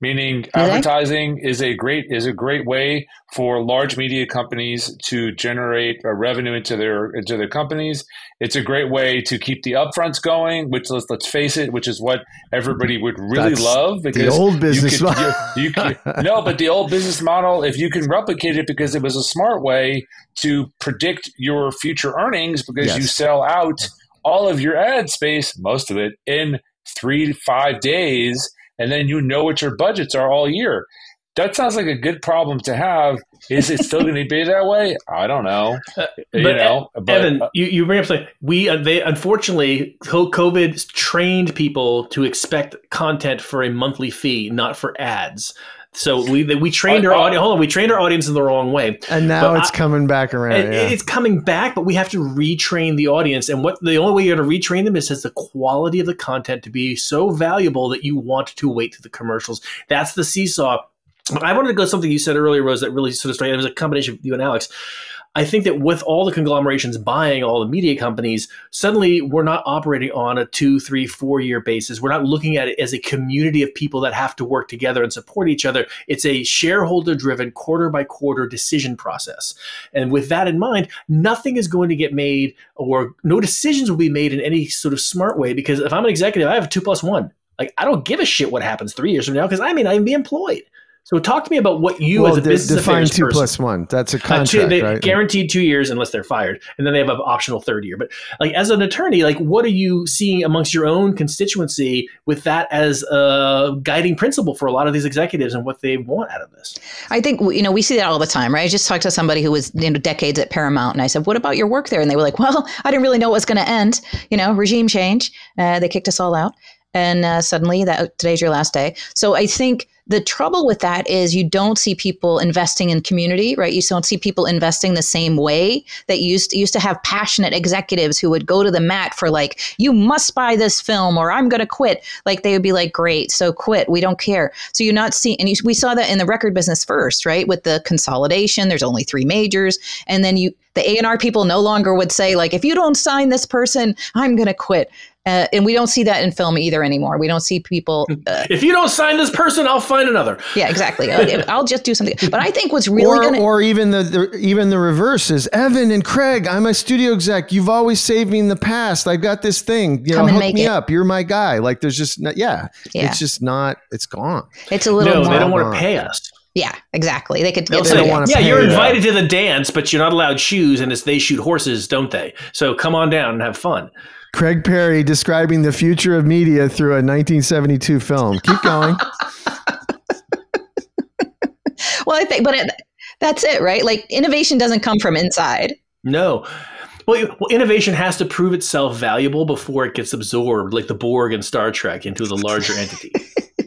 Meaning, they? advertising is a great is a great way for large media companies to generate uh, revenue into their into their companies. It's a great way to keep the upfronts going, which let's, let's face it, which is what everybody would really That's love because old business you could, model. you, you could, no, but the old business model, if you can replicate it, because it was a smart way to predict your future earnings, because you sell out all of your ad space, most of it, in three to five days, and then you know what your budgets are all year. that sounds like a good problem to have. Is it still going to be that way? I don't know. Uh, you but, know, but, Evan, uh, you, you bring up something. We uh, they unfortunately COVID trained people to expect content for a monthly fee, not for ads. So we we trained our oh, oh. audience. Hold on, we trained our audience in the wrong way, and now but it's I, coming back around. It, yeah. It's coming back, but we have to retrain the audience. And what the only way you're going to retrain them is as the quality of the content to be so valuable that you want to wait to the commercials. That's the seesaw. I wanted to go to something you said earlier, Rose, that really sort of struck. It was a combination of you and Alex. I think that with all the conglomerations buying all the media companies, suddenly we're not operating on a two, three, four year basis. We're not looking at it as a community of people that have to work together and support each other. It's a shareholder driven, quarter by quarter decision process. And with that in mind, nothing is going to get made or no decisions will be made in any sort of smart way because if I'm an executive, I have a two plus one. Like, I don't give a shit what happens three years from now because I may not even be employed. So talk to me about what you well, as a business define two person, plus one. That's a contract, uh, two, they, right? Guaranteed two years unless they're fired, and then they have an optional third year. But like as an attorney, like what are you seeing amongst your own constituency with that as a guiding principle for a lot of these executives and what they want out of this? I think you know we see that all the time, right? I just talked to somebody who was you know decades at Paramount, and I said, "What about your work there?" And they were like, "Well, I didn't really know it was going to end. You know, regime change. Uh, they kicked us all out." and uh, suddenly that today's your last day. So I think the trouble with that is you don't see people investing in community, right? You don't see people investing the same way that used to, used to have passionate executives who would go to the mat for like, you must buy this film or I'm going to quit. Like they would be like, great, so quit. We don't care. So you're not seeing, and you, we saw that in the record business first, right? With the consolidation, there's only three majors, and then you the A&R people no longer would say like if you don't sign this person i'm going to quit uh, and we don't see that in film either anymore. We don't see people. Uh, if you don't sign this person, I'll find another. Yeah, exactly. I'll just do something. But I think what's really or, gonna, or even the, the, even the reverse is Evan and Craig. I'm a studio exec. You've always saved me in the past. I've got this thing. You know, hook me it. up. You're my guy. Like there's just not, yeah, yeah. It's just not. It's gone. It's a little. No, they don't want to pay us. Yeah, exactly. They could. They'll say, "Yeah, you're invited to the dance, but you're not allowed shoes, and it's they shoot horses, don't they? So come on down and have fun." Craig Perry describing the future of media through a 1972 film. Keep going. <laughs> well, I think, but it, that's it, right? Like innovation doesn't come from inside. No. Well, well, innovation has to prove itself valuable before it gets absorbed, like the Borg in Star Trek, into the larger entity.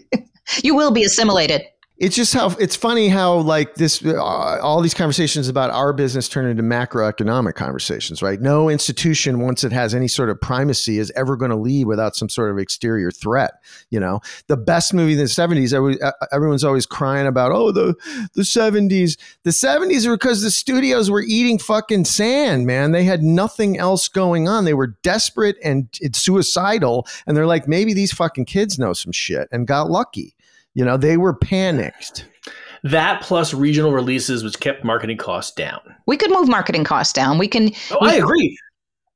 <laughs> you will be assimilated it's just how it's funny how like this uh, all these conversations about our business turn into macroeconomic conversations right? No institution once it has any sort of primacy is ever going to leave without some sort of exterior threat you know? The best movie in the 70s everyone's always crying about oh the the 70s the 70s are because the studios were eating fucking sand man. They had nothing else going on. They were desperate and suicidal and they're like maybe these fucking kids know some shit and got lucky you know, they were panicked. That plus regional releases, which kept marketing costs down. We could move marketing costs down. We can. Oh, we, I agree.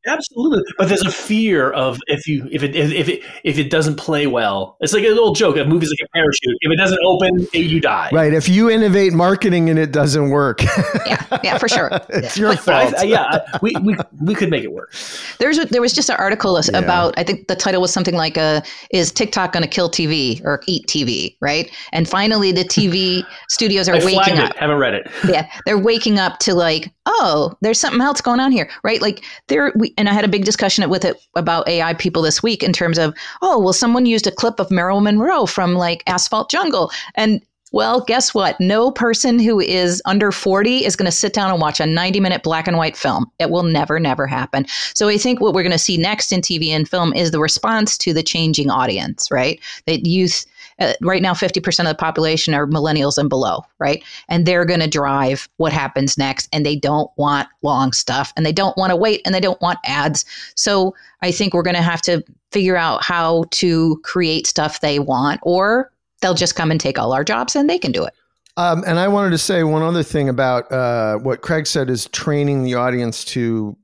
Absolutely, but there's a fear of if you if it if it if it doesn't play well, it's like an old joke. A movie's like a parachute. If it doesn't open, you die. Right. If you innovate marketing and it doesn't work, <laughs> yeah, yeah, for sure, it's yeah. your but, fault. But I, yeah, we, we we could make it work. There's a, there was just an article yeah. about I think the title was something like uh, "Is TikTok going to kill TV or eat TV?" Right, and finally the TV <laughs> studios are I waking up. It. Haven't read it. Yeah, they're waking up to like, oh, there's something else going on here, right? Like there we and I had a big discussion with it about AI people this week in terms of, oh, well, someone used a clip of Marilyn Monroe from like Asphalt Jungle. And well, guess what? No person who is under 40 is going to sit down and watch a 90 minute black and white film. It will never, never happen. So I think what we're going to see next in TV and film is the response to the changing audience, right? That youth uh, right now 50% of the population are millennials and below right? And they're going to drive what happens next and they don't want long stuff and they don't want to wait and they don't want ads. So i think we're going to have to figure out how to create stuff they want or they'll just come and take all our jobs and they can do it. Um, and i wanted to say one other thing about uh, what craig said is training the audience to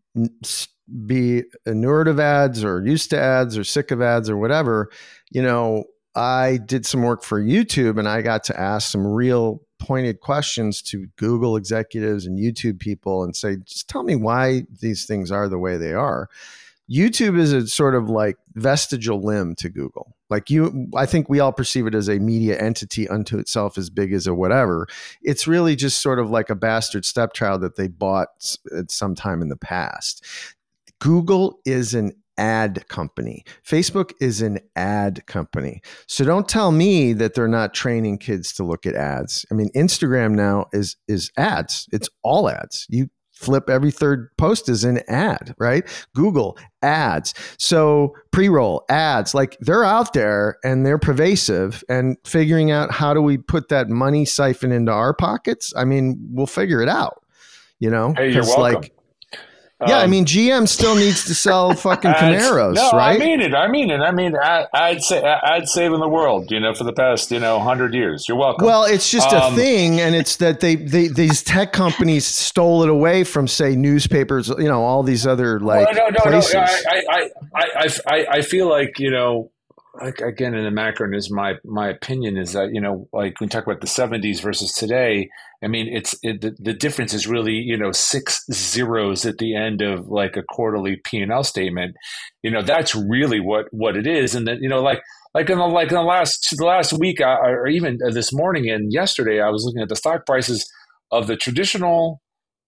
be inured of ads or used to ads or sick of ads or whatever. You know I did some work for YouTube and I got to ask some real pointed questions to Google executives and YouTube people and say, just tell me why these things are the way they are. YouTube is a sort of like vestigial limb to Google. Like you, I think we all perceive it as a media entity unto itself, as big as a whatever. It's really just sort of like a bastard stepchild that they bought at some time in the past. Google is an ad company. Facebook is an ad company. So don't tell me that they're not training kids to look at ads. I mean, Instagram now is is ads. It's all ads. You flip every third post is an ad, right? Google ads. So pre-roll ads, like they're out there and they're pervasive and figuring out how do we put that money siphon into our pockets? I mean, we'll figure it out. You know, Hey, you're welcome. like yeah, I Um, mean, GM still needs to sell <laughs> fucking Camaros, no, right? I mean it. I mean it. I mean, I, I'd say I'd saving the world. You know, for the past you know hundred years. You're welcome. Well, it's just a Um, thing, and it's that they, they these tech companies stole it away from, say, newspapers. You know, all these other like well, no, no, places. no. I, I, I, I, I, I feel like you know, like again in the macro, is my my opinion is that you know, like when we talk about the '70s versus today. I mean, it's it, the, the difference is really you know six zeros at the end of like a quarterly P and L statement. You know, that's really what what it is, and then you know, like like in the like in the last the last week, I, or even this morning and yesterday, I was looking at the stock prices of the traditional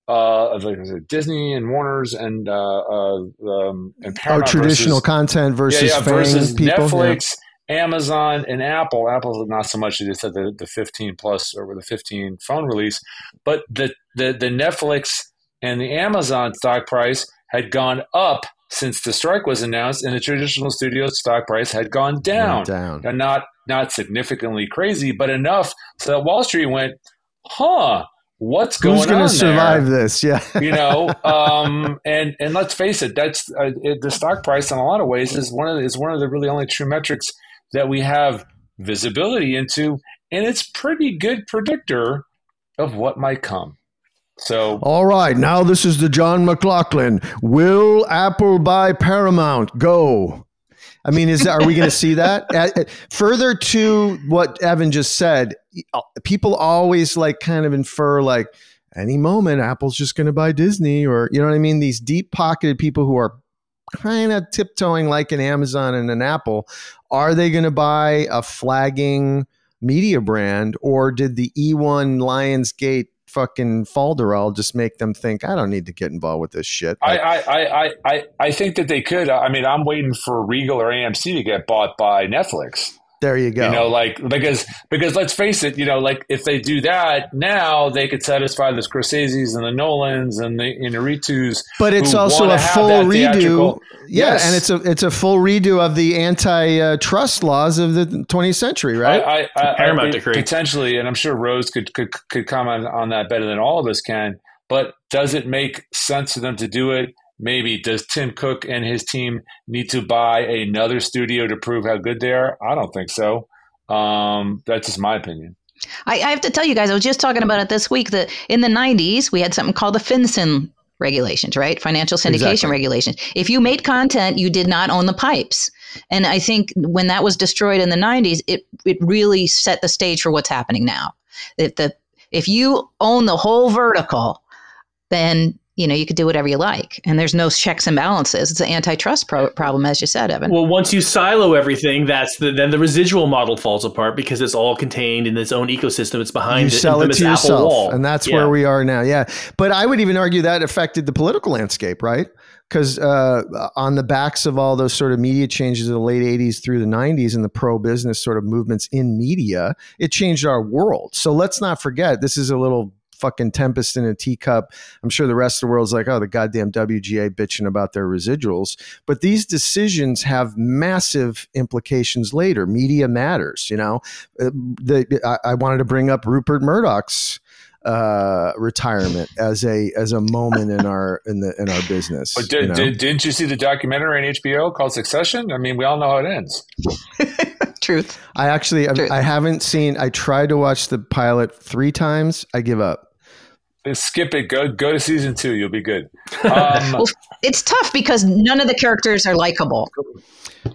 uh, of like Disney and Warner's and uh, uh, um, and oh, Paramount traditional versus, content versus yeah, yeah, versus people. Netflix, Amazon, and Apple. Apple's not so much. They just had the, the 15 plus or the 15 phone release, but the, the the Netflix and the Amazon stock price had gone up since the strike was announced, and the traditional studio stock price had gone down down. and not not significantly crazy, but enough so that Wall Street went, huh, what's going Who's going on to survive there? this? Yeah. <laughs> you know, um, <laughs> and and let's face it, that's uh, it, the stock price in a lot of ways is one of the, is one of the really only true metrics that we have visibility into, and it's pretty good predictor of what might come. So All right, now this is the John McLaughlin. Will Apple buy Paramount? Go. I mean, is are we going to see that? Uh, Further to what Evan just said, uh, people always like kind of infer like any moment Apple's just going to buy Disney, or you know what I mean? These deep pocketed people who are kind of tiptoeing like an Amazon and an Apple, are they going to buy a flagging media brand, or did the E1 Lionsgate fucking falderall just make them think I don't need to get involved with this shit? Like, I, I, I, I, I think that they could. I mean, I'm waiting for Regal or AMC to get bought by Netflix. There you go. You know, like because because let's face it, you know, like if they do that now, they could satisfy the Scorsese's and the Nolans and the Inarritus. but it's also a full redo. theatrical- Yeah, Yes. and it's a it's a full redo of the anti-trust laws of the 20th century, right? I, I, I, Paramount I, decree. potentially, and I'm sure Rose could, could could comment on that better than all of us can. But does it make sense for them to do it? Maybe. Does Tim Cook and his team need to buy another studio to prove how good they are? I don't think so. Um, that's just my opinion. I, I have to tell you guys, I was just talking about it this week that in the 90s, we had something called the Fin-Syn regulations, right? Financial syndication Exactly. regulations. If you made content, you did not own the pipes. And I think when that was destroyed in the 90s, it, it really set the stage for what's happening now. If, the, if you own the whole vertical, then you know you could do whatever you like and there's no checks and balances it's an antitrust pro- problem as you said evan Well, once you silo everything, that's the then the residual model falls apart because it's all contained in its own ecosystem. It's behind you the sell it to yourself, wall, and that's Yeah. where we are now. Yeah, but I would even argue that affected the political landscape, right? Because uh, on the backs of all those sort of media changes of the late '80s through the '90s and the pro-business sort of movements in media, it changed our world. So let's not forget this is a little fucking tempest in a teacup. I'm sure the rest of the world's like, oh, the goddamn WGA bitching about their residuals. But these decisions have massive implications later. Media matters, you know. Uh, the, I, I wanted to bring up Rupert Murdoch's uh, retirement as a as a moment in our in the in our business. But you did, know? did, didn't you see the documentary on HBO called Succession? I mean, we all know how it ends. <laughs> truth I actually I, I haven't seen. I tried to watch the pilot three times. I give up. Skip it. Go go to season two. You'll be good. <laughs> Um, well it's tough because none of the characters are likable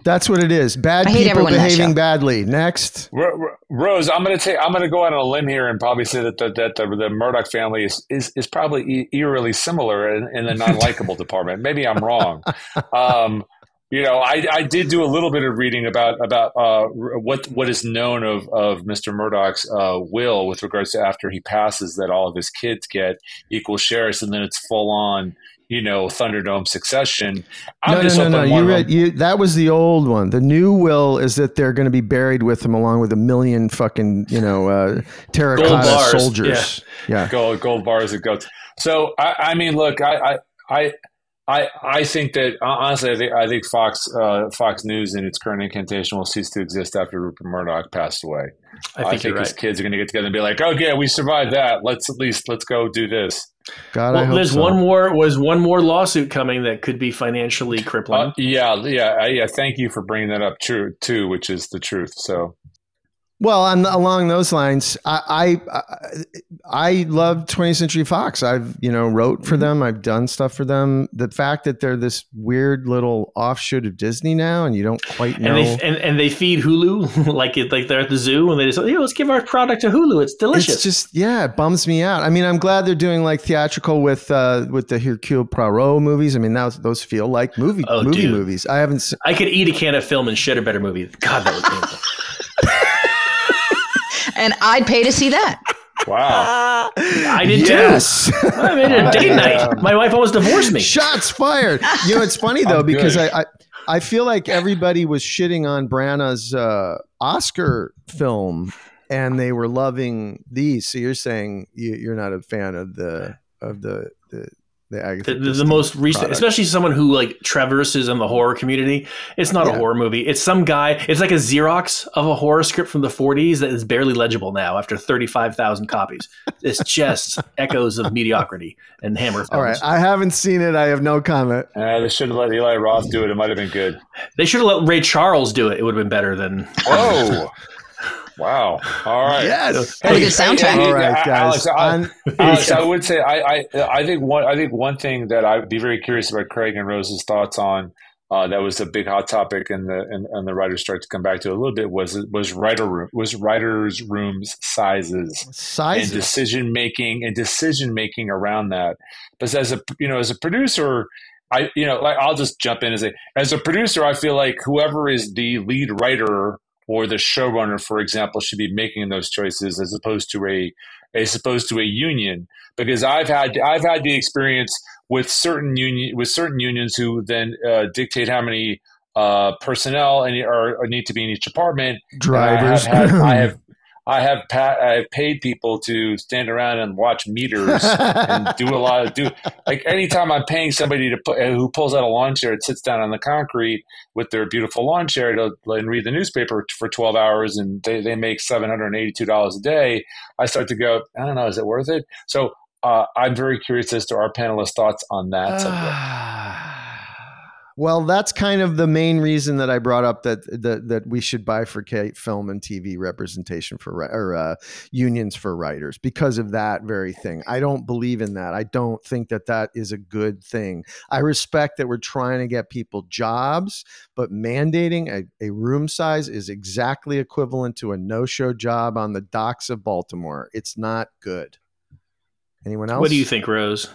That's what it is. Bad I people everyone in that behaving badly. Next. Ro- Ro- Rose, I'm going to take. I'm going to go out on a limb here and probably say that the, that the, the Murdoch family is is, is probably e- eerily similar in, in the non likable <laughs> department. Maybe I'm wrong, um, you know, I, I did do a little bit of reading about about uh, what what is known of of Mr. Murdoch's uh, will with regards to after he passes that all of his kids get equal shares, and then it's full on you know Thunderdome succession. I'm no, no, no, no. You read you that was the old one. The new will is that they're going to be buried with him along with a million fucking you know uh, terracotta soldiers. Yeah. yeah, gold gold bars and goats. So I, I mean, look, I I. I I, I think that honestly, I think, I think Fox uh, Fox News and its current incantation will cease to exist after Rupert Murdoch passed away. I think, I think his right. kids are going to get together and be like, "Oh yeah, we survived that. Let's at least let's go do this." God, well, there's so. one more was one more lawsuit coming that could be financially crippling. Uh, yeah, yeah, yeah. Thank you for bringing that up, true too, which is the truth. So well, on, along those lines, I, I I love 20th Century Fox. I've you know wrote for them. I've done stuff for them. The fact that they're this weird little offshoot of Disney now, and you don't quite know. And they, and, and they feed Hulu <laughs> like it like they're at the zoo, and they just hey, let's give our product to Hulu. It's delicious. It's just yeah, it bums me out. I mean, I'm glad they're doing like theatrical with uh, with the Hercule Poirot movies. I mean, those those feel like movie oh, movie dude. movies. I haven't. Se- I could eat a can of film and shit a better movie. God, that was <laughs> painful. And I'd pay to see that. Wow. I did yes. too. I made it a date night. My wife almost divorced me. Shots fired. You know, it's funny <laughs> though, because I, I, I feel like everybody was shitting on Branagh's uh, Oscar film and they were loving these. So you're saying you, are not a fan of the of the the the Agatha the, the most recent, product. especially someone who like traverses in the horror community. It's not yeah. a horror movie. It's some guy. It's like a Xerox of a horror script from the 40s that is barely legible now after 35,000 copies. It's just <laughs> echoes of mediocrity and Hammer. Films. All right, I haven't seen it. I have no comment. Uh, they should have let Eli Roth do it. It might have been good. They should have let Ray Charles do it. It would have been better than. Whoa. <laughs> Wow! All right. Yes. Hey, good soundtrack. All right, guys. Alex, I, Alex, I would say I, I I think one I think one thing that I'd be very curious about Craig and Rose's thoughts on uh, that was a big hot topic and the in, in the writers start to come back to a little bit was was writer room was writers rooms sizes sizes and decision making and decision making around that. But as a you know as a producer. I, you know, like I'll just jump in and say, as a producer, I feel like whoever is the lead writer or the showrunner, for example, should be making those choices as opposed to a as opposed to a union. Because I've had I've had the experience with certain union with certain unions who then uh, dictate how many uh, personnel and are, need to be in each department. Drivers. I have, had, I have <clears throat> I have pa- I have paid people to stand around and watch meters and <laughs> do a lot of do like anytime I'm paying somebody to put, who pulls out a lawn chair and sits down on the concrete with their beautiful lawn chair to and read the newspaper for 12 hours and they, they make $782 a day. I start to go, I don't know, is it worth it? So uh, I'm very curious as to our panelists' thoughts on that subject. <sighs> <laughs> Well, that's kind of the main reason that I brought up that that, that we should bifurcate film and TV representation for or uh, unions for writers because of that very thing. I don't believe in that. I don't think that that is a good thing. I respect that we're trying to get people jobs, but mandating a, a room size is exactly equivalent to a no-show job on the docks of Baltimore. It's not good. Anyone else? What do you think, Rose?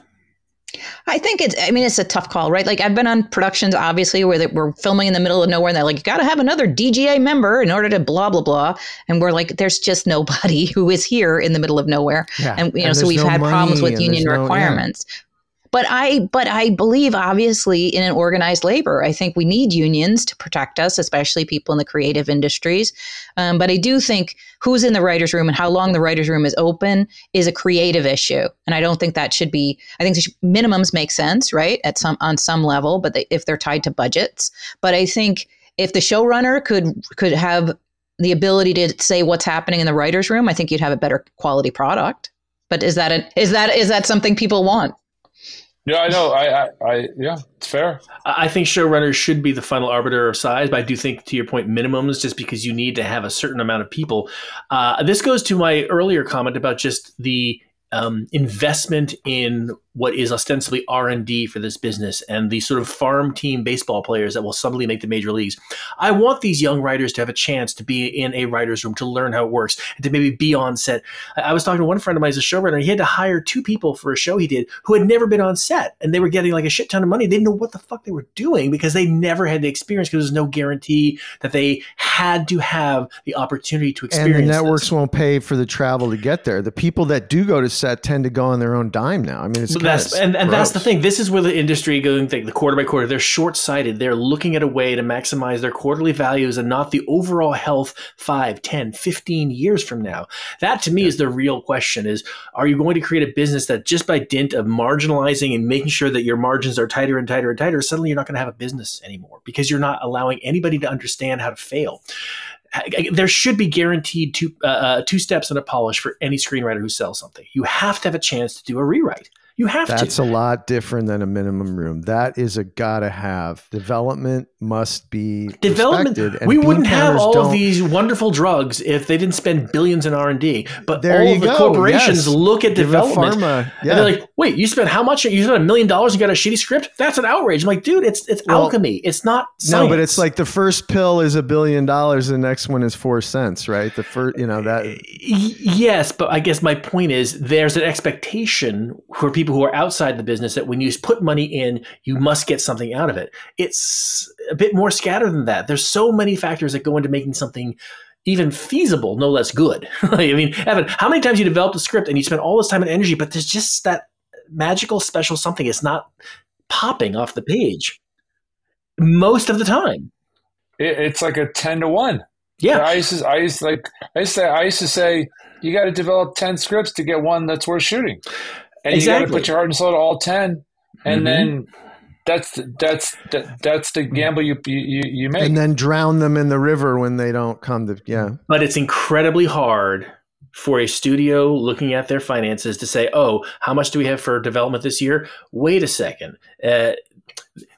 I think it's, I mean, it's a tough call, right? Like I've been on productions, obviously, where we're filming in the middle of nowhere and they're like, you got to have another DGA member in order to blah, blah, blah. And we're like, there's just nobody <laughs> who is here in the middle of nowhere. Yeah. And, you know, and so we've no had problems with union requirements. Yeah. But I but I believe obviously in an organized labor. I think we need unions to protect us, especially people in the creative industries. Um, but I do think who's in the writers' room and how long the writers' room is open is a creative issue, and I don't think that should be. I think minimums make sense, right, at some on some level, but they, if they're tied to budgets. But I think if the showrunner could could have the ability to say what's happening in the writers' room, I think you'd have a better quality product. But is that a, is that is that something people want? Yeah, I know. I, I, I, yeah, it's fair. I think showrunners should be the final arbiter of size, but I do think, to your point, minimums, just because you need to have a certain amount of people. Uh, this goes to my earlier comment about just the um, investment in what is ostensibly r&d for this business and the sort of farm team baseball players that will suddenly make the major leagues. I want these young writers to have a chance to be in a writer's room to learn how it works and to maybe be on set. I, was talking to one friend of mine who's a showrunner he had to hire two people for a show he did who had never been on set and they were getting like a shit ton of money. They didn't know what the fuck they were doing because they never had the experience because there's no guarantee that they had to have the opportunity to experience and the networks this. won't pay for the travel to get there. The people that do go to set tend to go on their own dime now. I mean it's that's and, and that's the thing. This is where the industry going the, the quarter by quarter. They're short sighted. They're looking at a way to maximize their quarterly values and not the overall health 5, 10, 15 years from now. That to me yeah. is the real question is are you going to create a business that just by dint of marginalizing and making sure that your margins are tighter and tighter and tighter, suddenly you're not going to have a business anymore because you're not allowing anybody to understand how to fail there should be guaranteed two uh, uh, two steps and a polish for any screenwriter who sells something. You have to have a chance to do a rewrite. You have That's to. a lot different than a minimum room. That is a gotta have. Development must be development. We wouldn't have all of these wonderful drugs if they didn't spend billions in R and D. But there all the go. corporations yes. look at development pharma, yeah. and they're like, "Wait, you spent how much? You spent a million dollars and got a shitty script? That's an outrage." I'm like, "Dude, it's it's well, alchemy. It's not science. no." But it's like the first pill is a billion dollars, the next one is four cents, right? The first, you know that. Yes, but I guess my point is there's an expectation for people who are outside the business that when you put money in, you must get something out of it. It's a bit more scattered than that. There's so many factors that go into making something even feasible, no less good. <laughs> I mean, Evan, how many times you developed a script and you spent all this time and energy, but there's just that magical special something. It's not popping off the page most of the time. It's like a ten to one. Yeah, I used to, I used to like, I used to, I used to say, you got to develop ten scripts to get one that's worth shooting and exactly. you got to put your heart and soul to all ten, and mm-hmm. then that's that's that's the gamble you, you you make, and then drown them in the river when they don't come to yeah. But it's incredibly hard for a studio looking at their finances to say, "Oh, how much do we have for development this year?" Wait a second. Uh,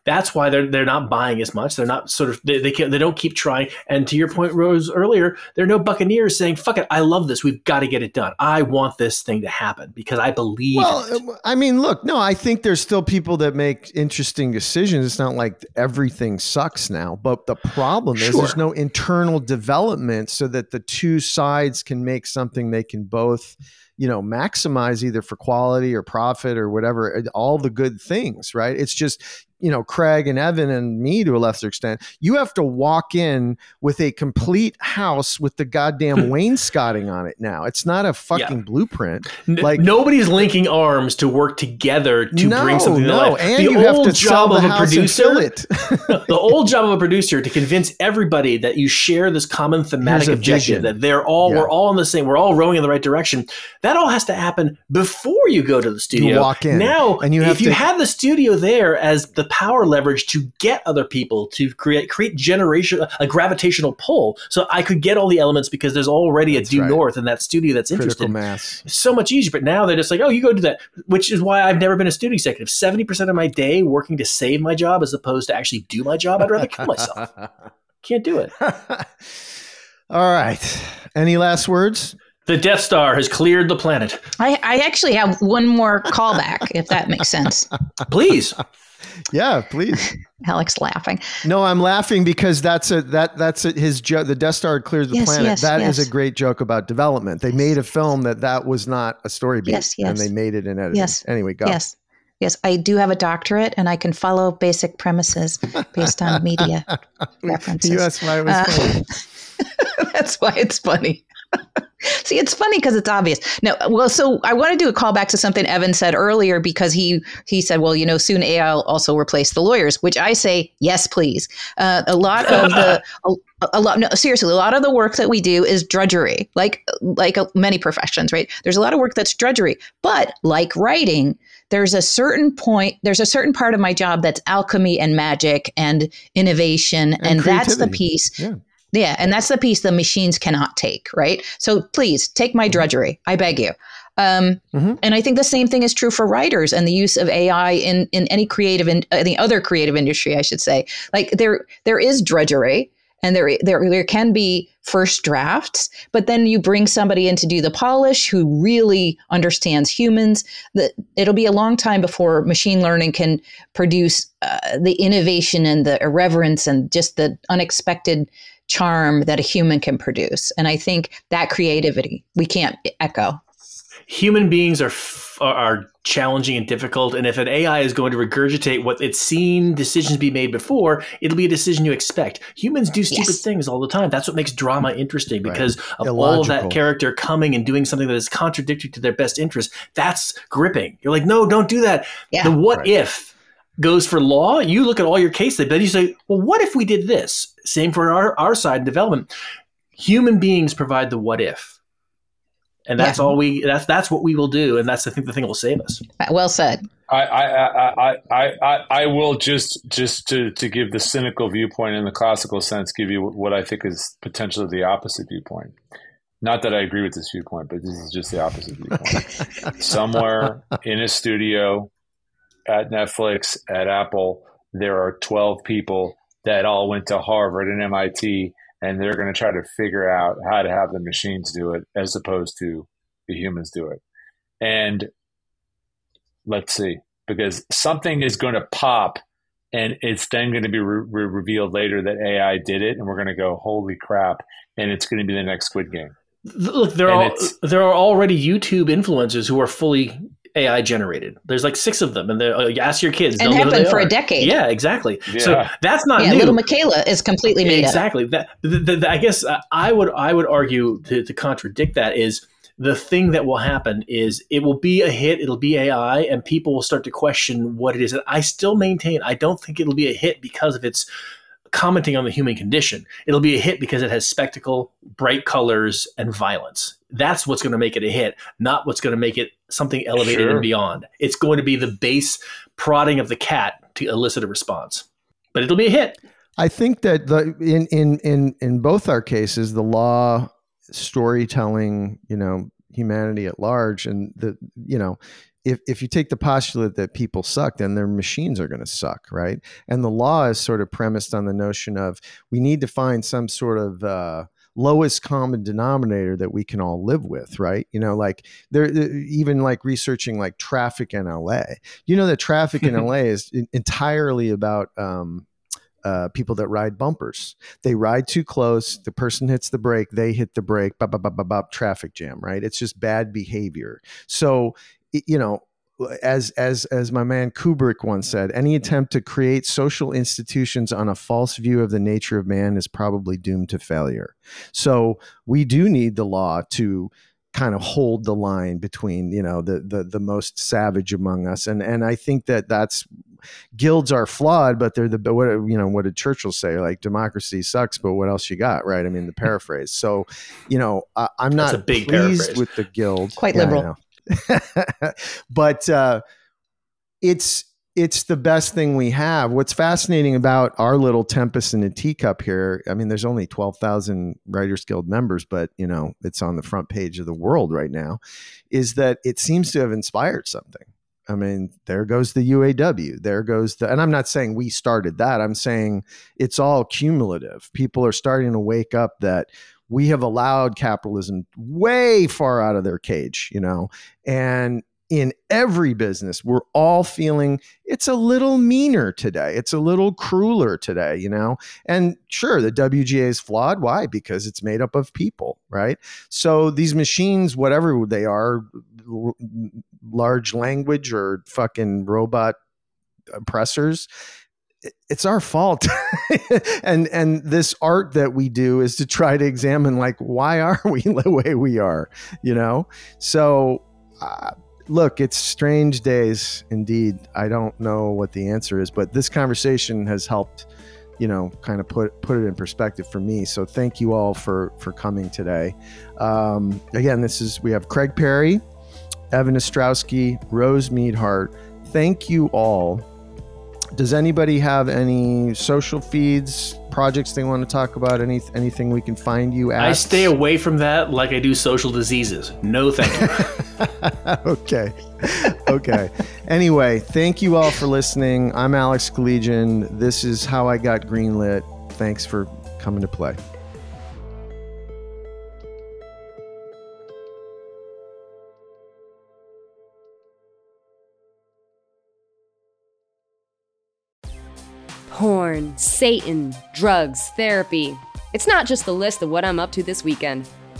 that's why they're they're not buying as much. They're not sort of they they, they don't keep trying. And to your point, Rose earlier, there are no Buccaneers saying "fuck it, I love this. We've got to get it done. I want this thing to happen because I believe." Well, uh, I mean, look, no, I think there's still people that make interesting decisions. It's not like everything sucks now, but the problem is sure. there's no internal development so that the two sides can make something they can both you know maximize either for quality or profit or whatever all the good things right it's just you know Craig and Evan and me to a lesser extent, you have to walk in with a complete house with the goddamn hmm. wainscoting on it. Now it's not a fucking yeah. blueprint. Like nobody's linking arms to work together to no, bring something no. to life. And the you old have to job of a producer, <laughs> the old job of a producer to convince everybody that you share this common thematic objective vision. that they're all yeah. we're all in the same, we're all rowing in the right direction. That all has to happen before you go to the studio. You walk in now, and you have if to, you have the studio there as the power leverage to get other people to create create generation a gravitational pull. So I could get all the elements because there's already a due right. north in that studio that's Critical interested. Mass. It's so much easier. But now they're just like, oh, you go do that, which is why I've never been a studio executive. Seventy percent of my day working to save my job as opposed to actually do my job. I'd rather kill myself. <laughs> Can't do it. <laughs> all right. Any last words? The Death Star has cleared the planet. I, I actually have one more callback, if that makes sense. Please. <laughs> Yeah, please. <laughs> Alex laughing. No, I'm laughing because that's a that that's a, his joke. The Death Star clears the yes, planet. Yes, that yes. is a great joke about development. They made a film that that was not a story beat, yes, yes. and they made it in editing. Yes. Anyway, go. Yes. Yes, I do have a doctorate, and I can follow basic premises based on media <laughs> references. That's why it was uh, <laughs> that's why it's funny. See, it's funny because it's obvious. No, well, so I want to do a callback to something Evan said earlier because he he said, well, you know, soon AI will also replace the lawyers, which I say, yes, please. Uh, a lot of the <laughs> a, a, lot, no, seriously, a lot of the work that we do is drudgery, like like many professions, right? There's a lot of work that's drudgery, but like writing, there's a certain point, there's a certain part of my job that's alchemy and magic and innovation, and, and that's the piece. Yeah yeah, and that's the piece the machines cannot take, right? So please take my mm-hmm. drudgery, I beg you. Um, mm-hmm. And I think the same thing is true for writers and the use of AI in in any creative in any other creative industry, I should say. Like there there is drudgery, and there, there there can be first drafts but then you bring somebody in to do the polish who really understands humans that it'll be a long time before machine learning can produce uh, the innovation and the irreverence and just the unexpected charm that a human can produce. And i think that creativity we can't echo. Human beings are f- are challenging and difficult. And if an ai is going to regurgitate what it's seen decisions be made before it'll be a decision you expect. Humans do stupid Yes. things all the time. That's what makes drama interesting Right. because of all of that character coming and doing something that is contradictory to their best interest that's gripping. You're like no don't do that. Yeah. the what Right. if goes for law. You look at all your cases then you say well what if we did this same for our, our side in development human beings provide the what if and that's Yeah. all we that's that's what we will do and that's i think the thing that will save us well said I, I, I, I, I, I will just just to, to give the cynical viewpoint in the classical sense, give you what I think is potentially the opposite viewpoint. Not that I agree with this viewpoint, but this is just the opposite viewpoint. <laughs> Somewhere in a studio at Netflix, at Apple, there are 12 people that all went to Harvard and MIT, and they're going to try to figure out how to have the machines do it as opposed to the humans do it. And let's see, because something is going to pop and it's then going to be re- re- revealed later that AI did it, and we're going to go, holy crap, and it's going to be the next Squid Game. look there And are there are already youtube influencers who are fully ai generated. There's like six of them and they're like, ask your kids and they'll know who happened for are. a decade. Yeah exactly. So that's not yeah new. Little michaela is completely made up. Exactly. That the, the, the- i guess uh, i would i would argue to, to contradict that is the thing that will happen is it will be a hit it'll be ai and people will start to question what it is. And i still maintain i don't think it'll be a hit because of its commenting on the human condition. It'll be a hit because it has spectacle bright colors and violence that's what's going to make it a hit not what's going to make it something elevated Sure. and beyond it's going to be the base prodding of the cat to elicit a response but it'll be a hit I think that the in in in in both our cases, the law, storytelling, you know, humanity at large, and the you know, if if you take the postulate that people suck, then their machines are going to suck, right? And the law is sort of premised on the notion of we need to find some sort of uh, lowest common denominator that we can all live with, right? You know, like there even like researching like traffic in LA. You know that traffic in <laughs> LA is entirely about um, uh, people that ride bumpers. They ride too close. The person hits the brake. They hit the brake. Bop, bop, bop, bop, bop, traffic jam. Right? It's just bad behavior. So you know, as as as my man Kubrick once said, any attempt to create social institutions on a false view of the nature of man is probably doomed to failure. So we do need the law to kind of hold the line between you know the the the most savage among us. And and I think that that's guilds are flawed but they're the but what you know what did Churchill say? Like democracy sucks but what else you got? Right? I mean the <laughs> paraphrase. So you know I, I'm not a big pleased paraphrase. with the guild. Quite Yeah, I liberal. <laughs> but uh, it's it's the best thing we have. What's fascinating about our little Tempest in a teacup here, I mean, there's only 12,000 Writers Guild members, but, you know, it's on the front page of the world right now, is that it seems to have inspired something. I mean, there goes the UAW. There goes the, and I'm not saying we started that. I'm saying it's all cumulative. People are starting to wake up that we have allowed capitalism way far out of their cage, you know, and in every business, we're all feeling it's a little meaner today. It's a little crueler today, you know? And sure, the WGA is flawed. Why? Because it's made up of people, right? So these machines, whatever they are, large language or fucking robot oppressors, it's our fault. <laughs> and and this art that we do is to try to examine like why are we <laughs> the way we are, you know? So uh, look, it's strange days indeed. I don't know what the answer is, but this conversation has helped, you know, kind of put put it in perspective for me. So thank you all for for coming today. Um, again, this is we have Craig Perry, Evan Astrowsky, Rose Meade Hart. Thank you all. Does anybody have any social feeds, projects they want to talk about? Any anything we can find you at? I stay away from that like I do social diseases. No, thank you. <laughs> okay. Okay. anyway, thank you all for listening. I'm Alex Collegian. This is How I Got Greenlit. Thanks for coming to play. Porn, Satan, drugs, therapy. It's not just the list of what I'm up to this weekend.